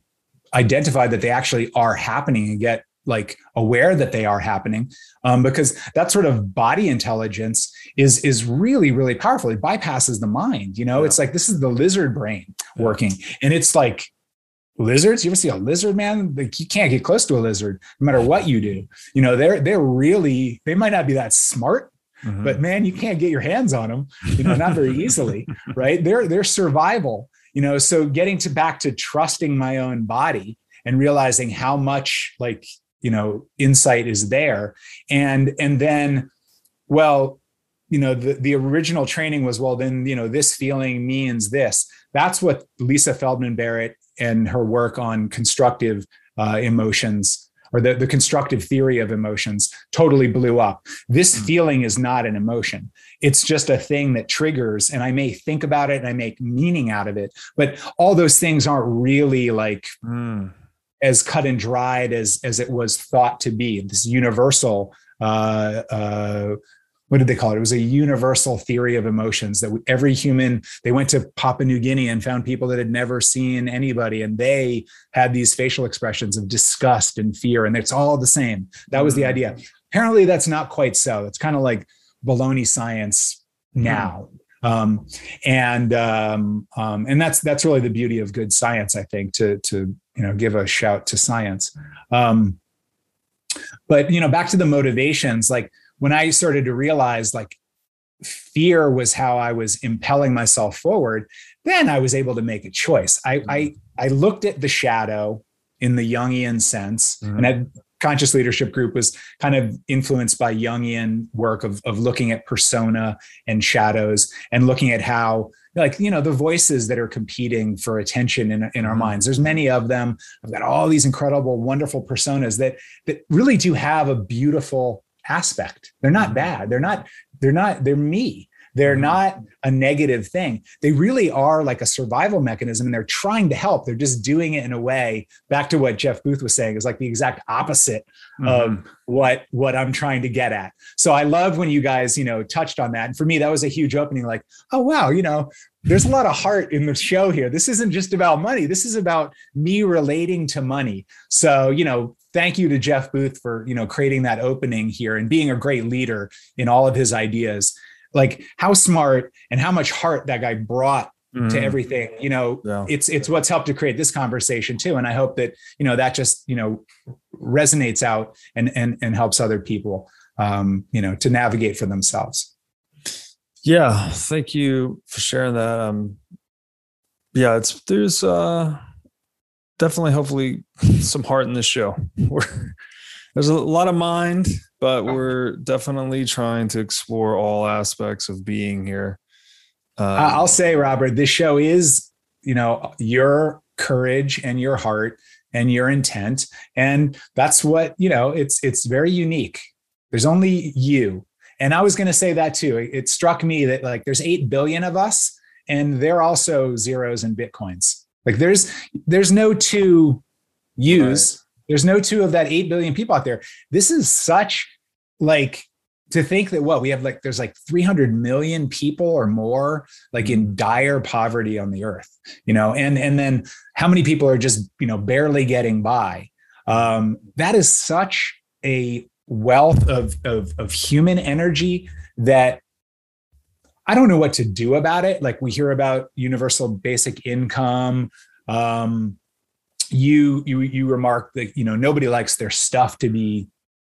identify that they actually are happening and get like aware that they are happening um, because that sort of body intelligence is is really really powerful. It bypasses the mind you know? Yeah. it's like this is the lizard brain working and it's like lizards? You ever see a lizard man? Like you can't get close to a lizard no matter what you do. You know they're they're really they might not be that smart mm-hmm. but man you can't get your hands on them you know not very easily right? They're they're survival you know? So getting to back to trusting my own body and realizing how much like you know insight is there and and then well you know the, the original training was well then you know this feeling means this that's what lisa feldman barrett and her work on constructive uh, emotions or the, the constructive theory of emotions totally blew up. This mm. feeling is not an emotion. It's just a thing that triggers, and I may think about it and I make meaning out of it, but all those things aren't really like mm. As cut and dried as as it was thought to be. This universal uh, uh, what did they call it? It was a universal theory of emotions that every human, they went to Papua New Guinea and found people that had never seen anybody, and they had these facial expressions of disgust and fear, and it's all the same. That was the mm-hmm. idea. Apparently, that's not quite so. It's kind of like baloney science mm-hmm. now. Um, and um, um, and that's that's really the beauty of good science, I think. To to you know give a shout to science. Um, but you know, back to the motivations, like when I started to realize like fear was how I was impelling myself forward, then I was able to make a choice. I I, mm-hmm. I looked at the shadow in the Jungian sense, mm-hmm. and that conscious leadership group was kind of influenced by Jungian work of, of looking at persona and shadows and looking at how like you know the voices that are competing for attention in, in our mm-hmm. minds there's many of them i've got all these incredible wonderful personas that that really do have a beautiful aspect. They're not mm-hmm. bad. They're not, they're not, they're me. They're mm-hmm. not a negative thing. They really are like a survival mechanism and they're trying to help. They're just doing it in a way, back to what Jeff Booth was saying, is like the exact opposite mm-hmm. of what, what I'm trying to get at. So I love when you guys, you know, touched on that. And for me, that was a huge opening, like, oh wow, you know, there's a lot of heart in the show here. This isn't just about money. This is about me relating to money. So, you know, thank you to Jeff Booth for, you know, creating that opening here and being a great leader in all of his ideas. Like how smart and how much heart that guy brought mm. to everything. You know, yeah. it's it's what's helped to create this conversation too. And I hope that, you know, that just, you know, resonates out and and and helps other people um, you know, to navigate for themselves. Yeah, thank you for sharing that. Um, yeah, it's there's uh, definitely, hopefully, some heart in this show. There's a lot of mind, but we're definitely trying to explore all aspects of being here. Um, I'll say, Robert, this show is, you know, your courage and your heart and your intent, and that's what you know. It's it's very unique. There's only you and I was going to say that too. It struck me that like there's 8 billion of us and they're also zeros and bitcoins. Like there's there's no two use. There's no two of that 8 billion people out there. This is such like to think that what we have like there's like 300 million people or more like in mm-hmm. dire poverty on the earth you know and and then how many people are just you know barely getting by um, that is such a wealth of, of of human energy that i don't know what to do about it like we hear about universal basic income um, you you you remark that you know nobody likes their stuff to be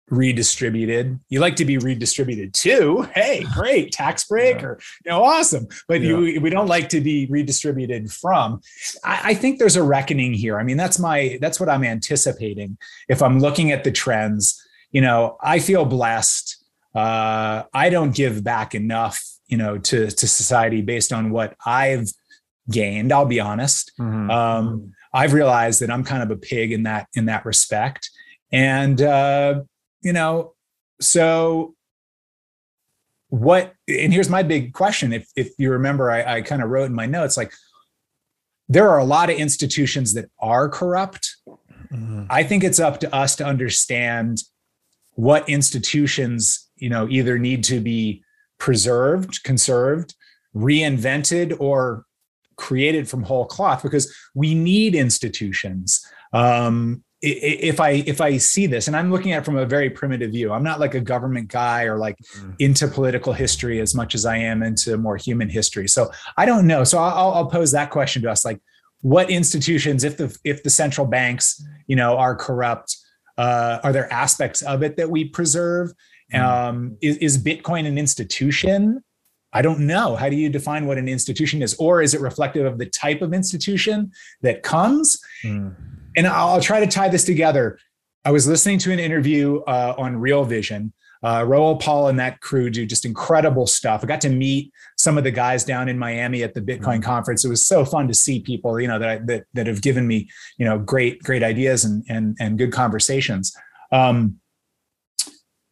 redistributed. You like to be redistributed too. Hey, great tax break yeah. or you know, awesome. But yeah. you, we don't like to be redistributed from. I, I, think there's a reckoning here. I mean, that's my that's what I'm anticipating. If I'm looking at the trends, you know, I feel blessed. Uh, I don't give back enough, you know, to to society based on what I've gained. I'll be honest. Mm-hmm. Um, I've realized that I'm kind of a pig in that in that respect. And uh, you know, so what and here's my big question if if you remember i, I kind of wrote in my notes like there are a lot of institutions that are corrupt mm-hmm. i think it's up to us to understand what institutions you know either need to be preserved conserved reinvented or created from whole cloth because we need institutions um, if I if I see this, and I'm looking at it from a very primitive view, I'm not like a government guy or like mm. into political history as much as I am into more human history. So I don't know. So I'll, I'll pose that question to us: like, what institutions, if the if the central banks, you know, are corrupt, uh, are there aspects of it that we preserve? Mm. Um, is, is Bitcoin an institution? I don't know. How do you define what an institution is? Or is it reflective of the type of institution that comes? Mm and I'll try to tie this together. I was listening to an interview uh, on Real Vision. Uh, Pal and that crew do just incredible stuff. I got to meet some of the guys down in Miami at the Bitcoin mm-hmm. conference. It was so fun to see people, you know, that that that have given me, you know, great great ideas and and and good conversations. Um,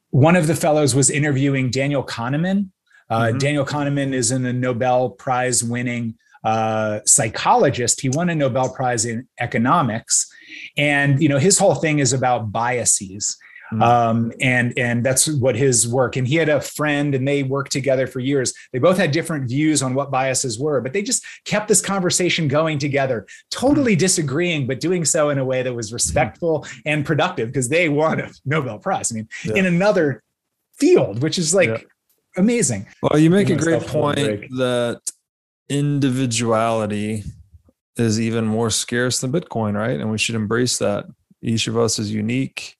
one of the fellows was interviewing Daniel Kahneman. Uh, mm-hmm. Daniel Kahneman is in a Nobel Prize winning uh, psychologist. He won a Nobel Prize in economics, and you know his whole thing is about biases. Mm. Um, and and that's what his work. And he had a friend, and they worked together for years. They both had different views on what biases were, but they just kept this conversation going together, totally mm. disagreeing, but doing so in a way that was respectful mm. and productive because they won a Nobel Prize. I mean, yeah. in another field, which is like yeah. Amazing. Well, you make a great point that individuality is even more scarce than Bitcoin, right? And we should embrace that. Each of us is unique.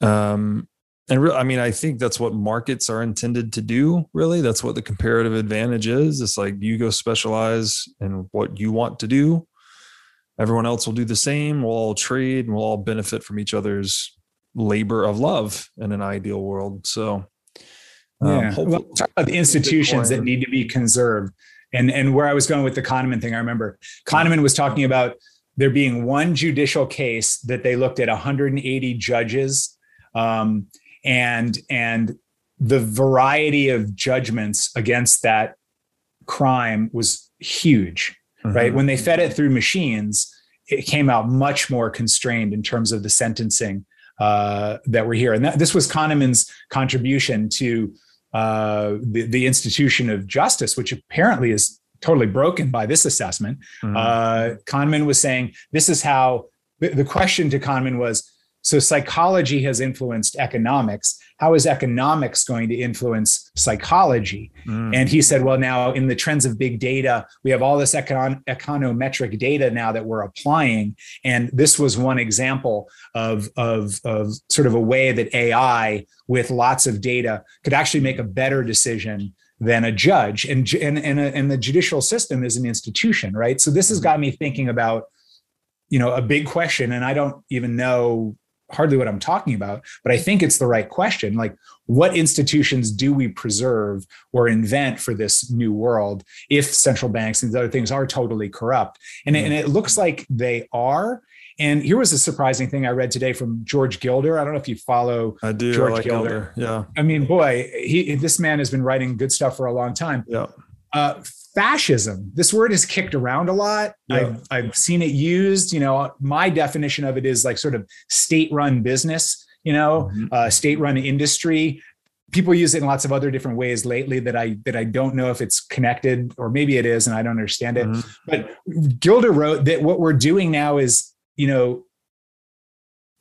Um, and re- I mean, I think that's what markets are intended to do. Really, that's what the comparative advantage is. It's like you go specialize in what you want to do. Everyone else will do the same. We'll all trade and we'll all benefit from each other's labor of love in an ideal world. So, um, yeah. well, talk about the institutions that need to be conserved. And, and where I was going with the Kahneman thing, I remember Kahneman was talking about there being one judicial case that they looked at 180 judges um, and and the variety of judgments against that crime was huge mm-hmm. right when they fed it through machines it came out much more constrained in terms of the sentencing uh, that were here and that, this was kahneman's contribution to uh, the, the institution of justice, which apparently is totally broken by this assessment. Mm-hmm. Uh, Kahneman was saying this is how the, the question to Kahneman was so psychology has influenced economics. How is economics going to influence psychology? Mm. And he said, well, now in the trends of big data, we have all this econ- econometric data now that we're applying. And this was one example of, of, of sort of a way that AI with lots of data could actually make a better decision than a judge. And, and, and, a, and the judicial system is an institution, right? So this has mm. got me thinking about you know a big question and i don't even know hardly what I'm talking about, but I think it's the right question. Like, what institutions do we preserve or invent for this new world if central banks and other things are totally corrupt? And, mm-hmm. and it looks like they are. And here was a surprising thing I read today from George Gilder. I don't know if you follow I do, George I like Gilder. Gilder. Yeah. I mean, boy, he this man has been writing good stuff for a long time. Yeah. Uh, fascism this word is kicked around a lot yeah. I've, I've seen it used you know my definition of it is like sort of state run business you know mm-hmm. uh, state run industry people use it in lots of other different ways lately that I that I don't know if it's connected or maybe it is and I don't understand it. Mm-hmm. But Gilder wrote that what we're doing now is, you know,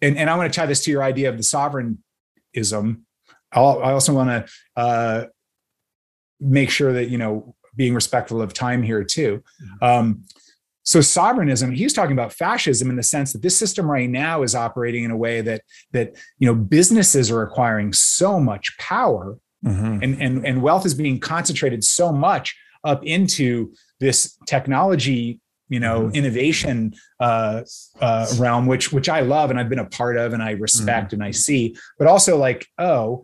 and, and I want to tie this to your idea of the sovereignism. I'll, I also want to uh, make sure that you know being respectful of time here too. Mm-hmm. Um, so sovereignism, he's talking about fascism in the sense that this system right now is operating in a way that that you know businesses are acquiring so much power mm-hmm. and, and and wealth is being concentrated so much up into this technology you know mm-hmm. innovation uh, uh, realm which which i love and i've been a part of and i respect mm-hmm. and i see but also like oh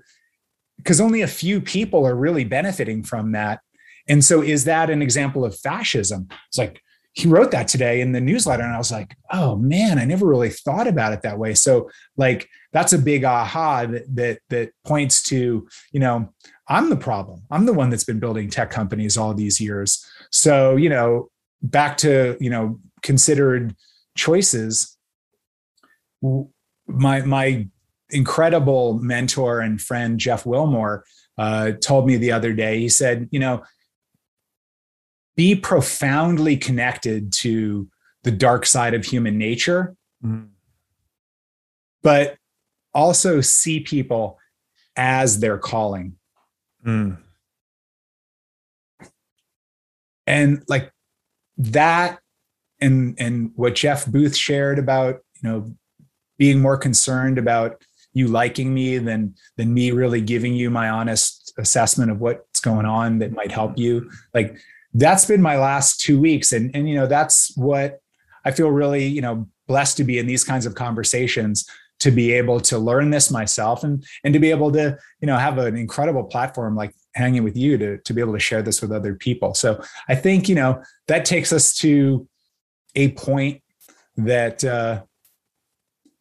because only a few people are really benefiting from that and so is that an example of fascism? It's like he wrote that today in the newsletter and i was like oh man i never really thought about it that way. So like that's a big aha that that, that points to you know i'm the problem. I'm the one that's been building tech companies all these years. So you know back to you know considered choices my my incredible mentor and friend jeff wilmore uh, told me the other day he said you know be profoundly connected to the dark side of human nature, mm. but also see people as their calling. Mm. And like that and and what Jeff Booth shared about, you know, being more concerned about you liking me than than me really giving you my honest assessment of what's going on that might help you. Like that's been my last two weeks. And and you know that's what i feel really you know blessed to be in these kinds of conversations to be able to learn this myself and and to be able to you know have an incredible platform like hanging with you to to be able to share this with other people. So i think you know that takes us to a point that uh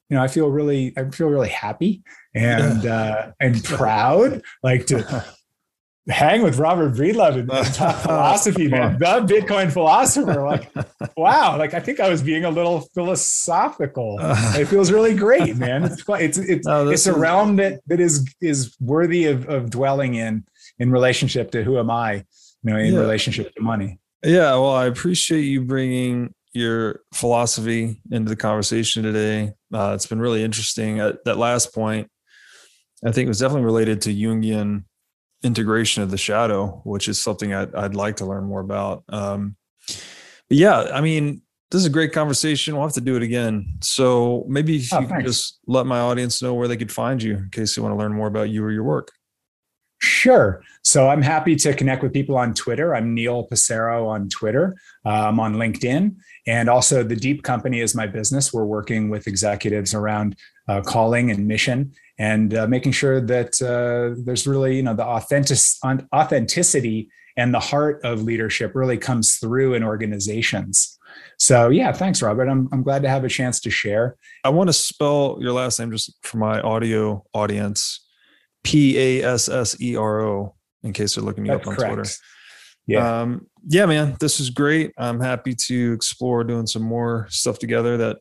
you know i feel really i feel really happy and uh and proud like to hang with Robert Breedlove and, and talk philosophy, man. The Bitcoin philosopher. Like, wow. Like, I think I was being a little philosophical. It feels really great, man. It's it's it's, no, it's a realm that that is is worthy of, of dwelling in in relationship to who am I, you know, in yeah. relationship to money. Yeah. Well, I appreciate you bringing your philosophy into the conversation today. Uh, it's been really interesting. At that last point, I think it was definitely related to Jungian integration of the shadow, which is something I'd, I'd like to learn more about. Um, but yeah, I mean, this is a great conversation. We'll have to do it again. So maybe if oh, you could just let my audience know where they could find you in case they want to learn more about you or your work. Sure. So I'm happy to connect with people on Twitter. I'm Neil Passero on Twitter. Uh, I'm on LinkedIn. And also, the Deep Company is my business. We're working with executives around uh, calling and mission and uh, making sure that uh, there's really, you know, the authentic, authenticity and the heart of leadership really comes through in organizations. So yeah, thanks, Robert. I'm I'm glad to have a chance to share. I want to spell your last name just for my audio audience. P A S S E R O, in case they're looking me That's up on correct. Twitter. Yeah. Um, yeah, man, this is great. I'm happy to explore doing some more stuff together that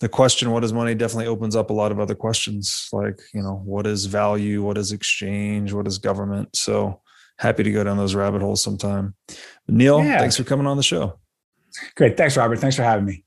the question what is money definitely opens up a lot of other questions like you know what is value what is exchange what is government so happy to go down those rabbit holes sometime neil yeah. thanks for coming on the show great thanks robert thanks for having me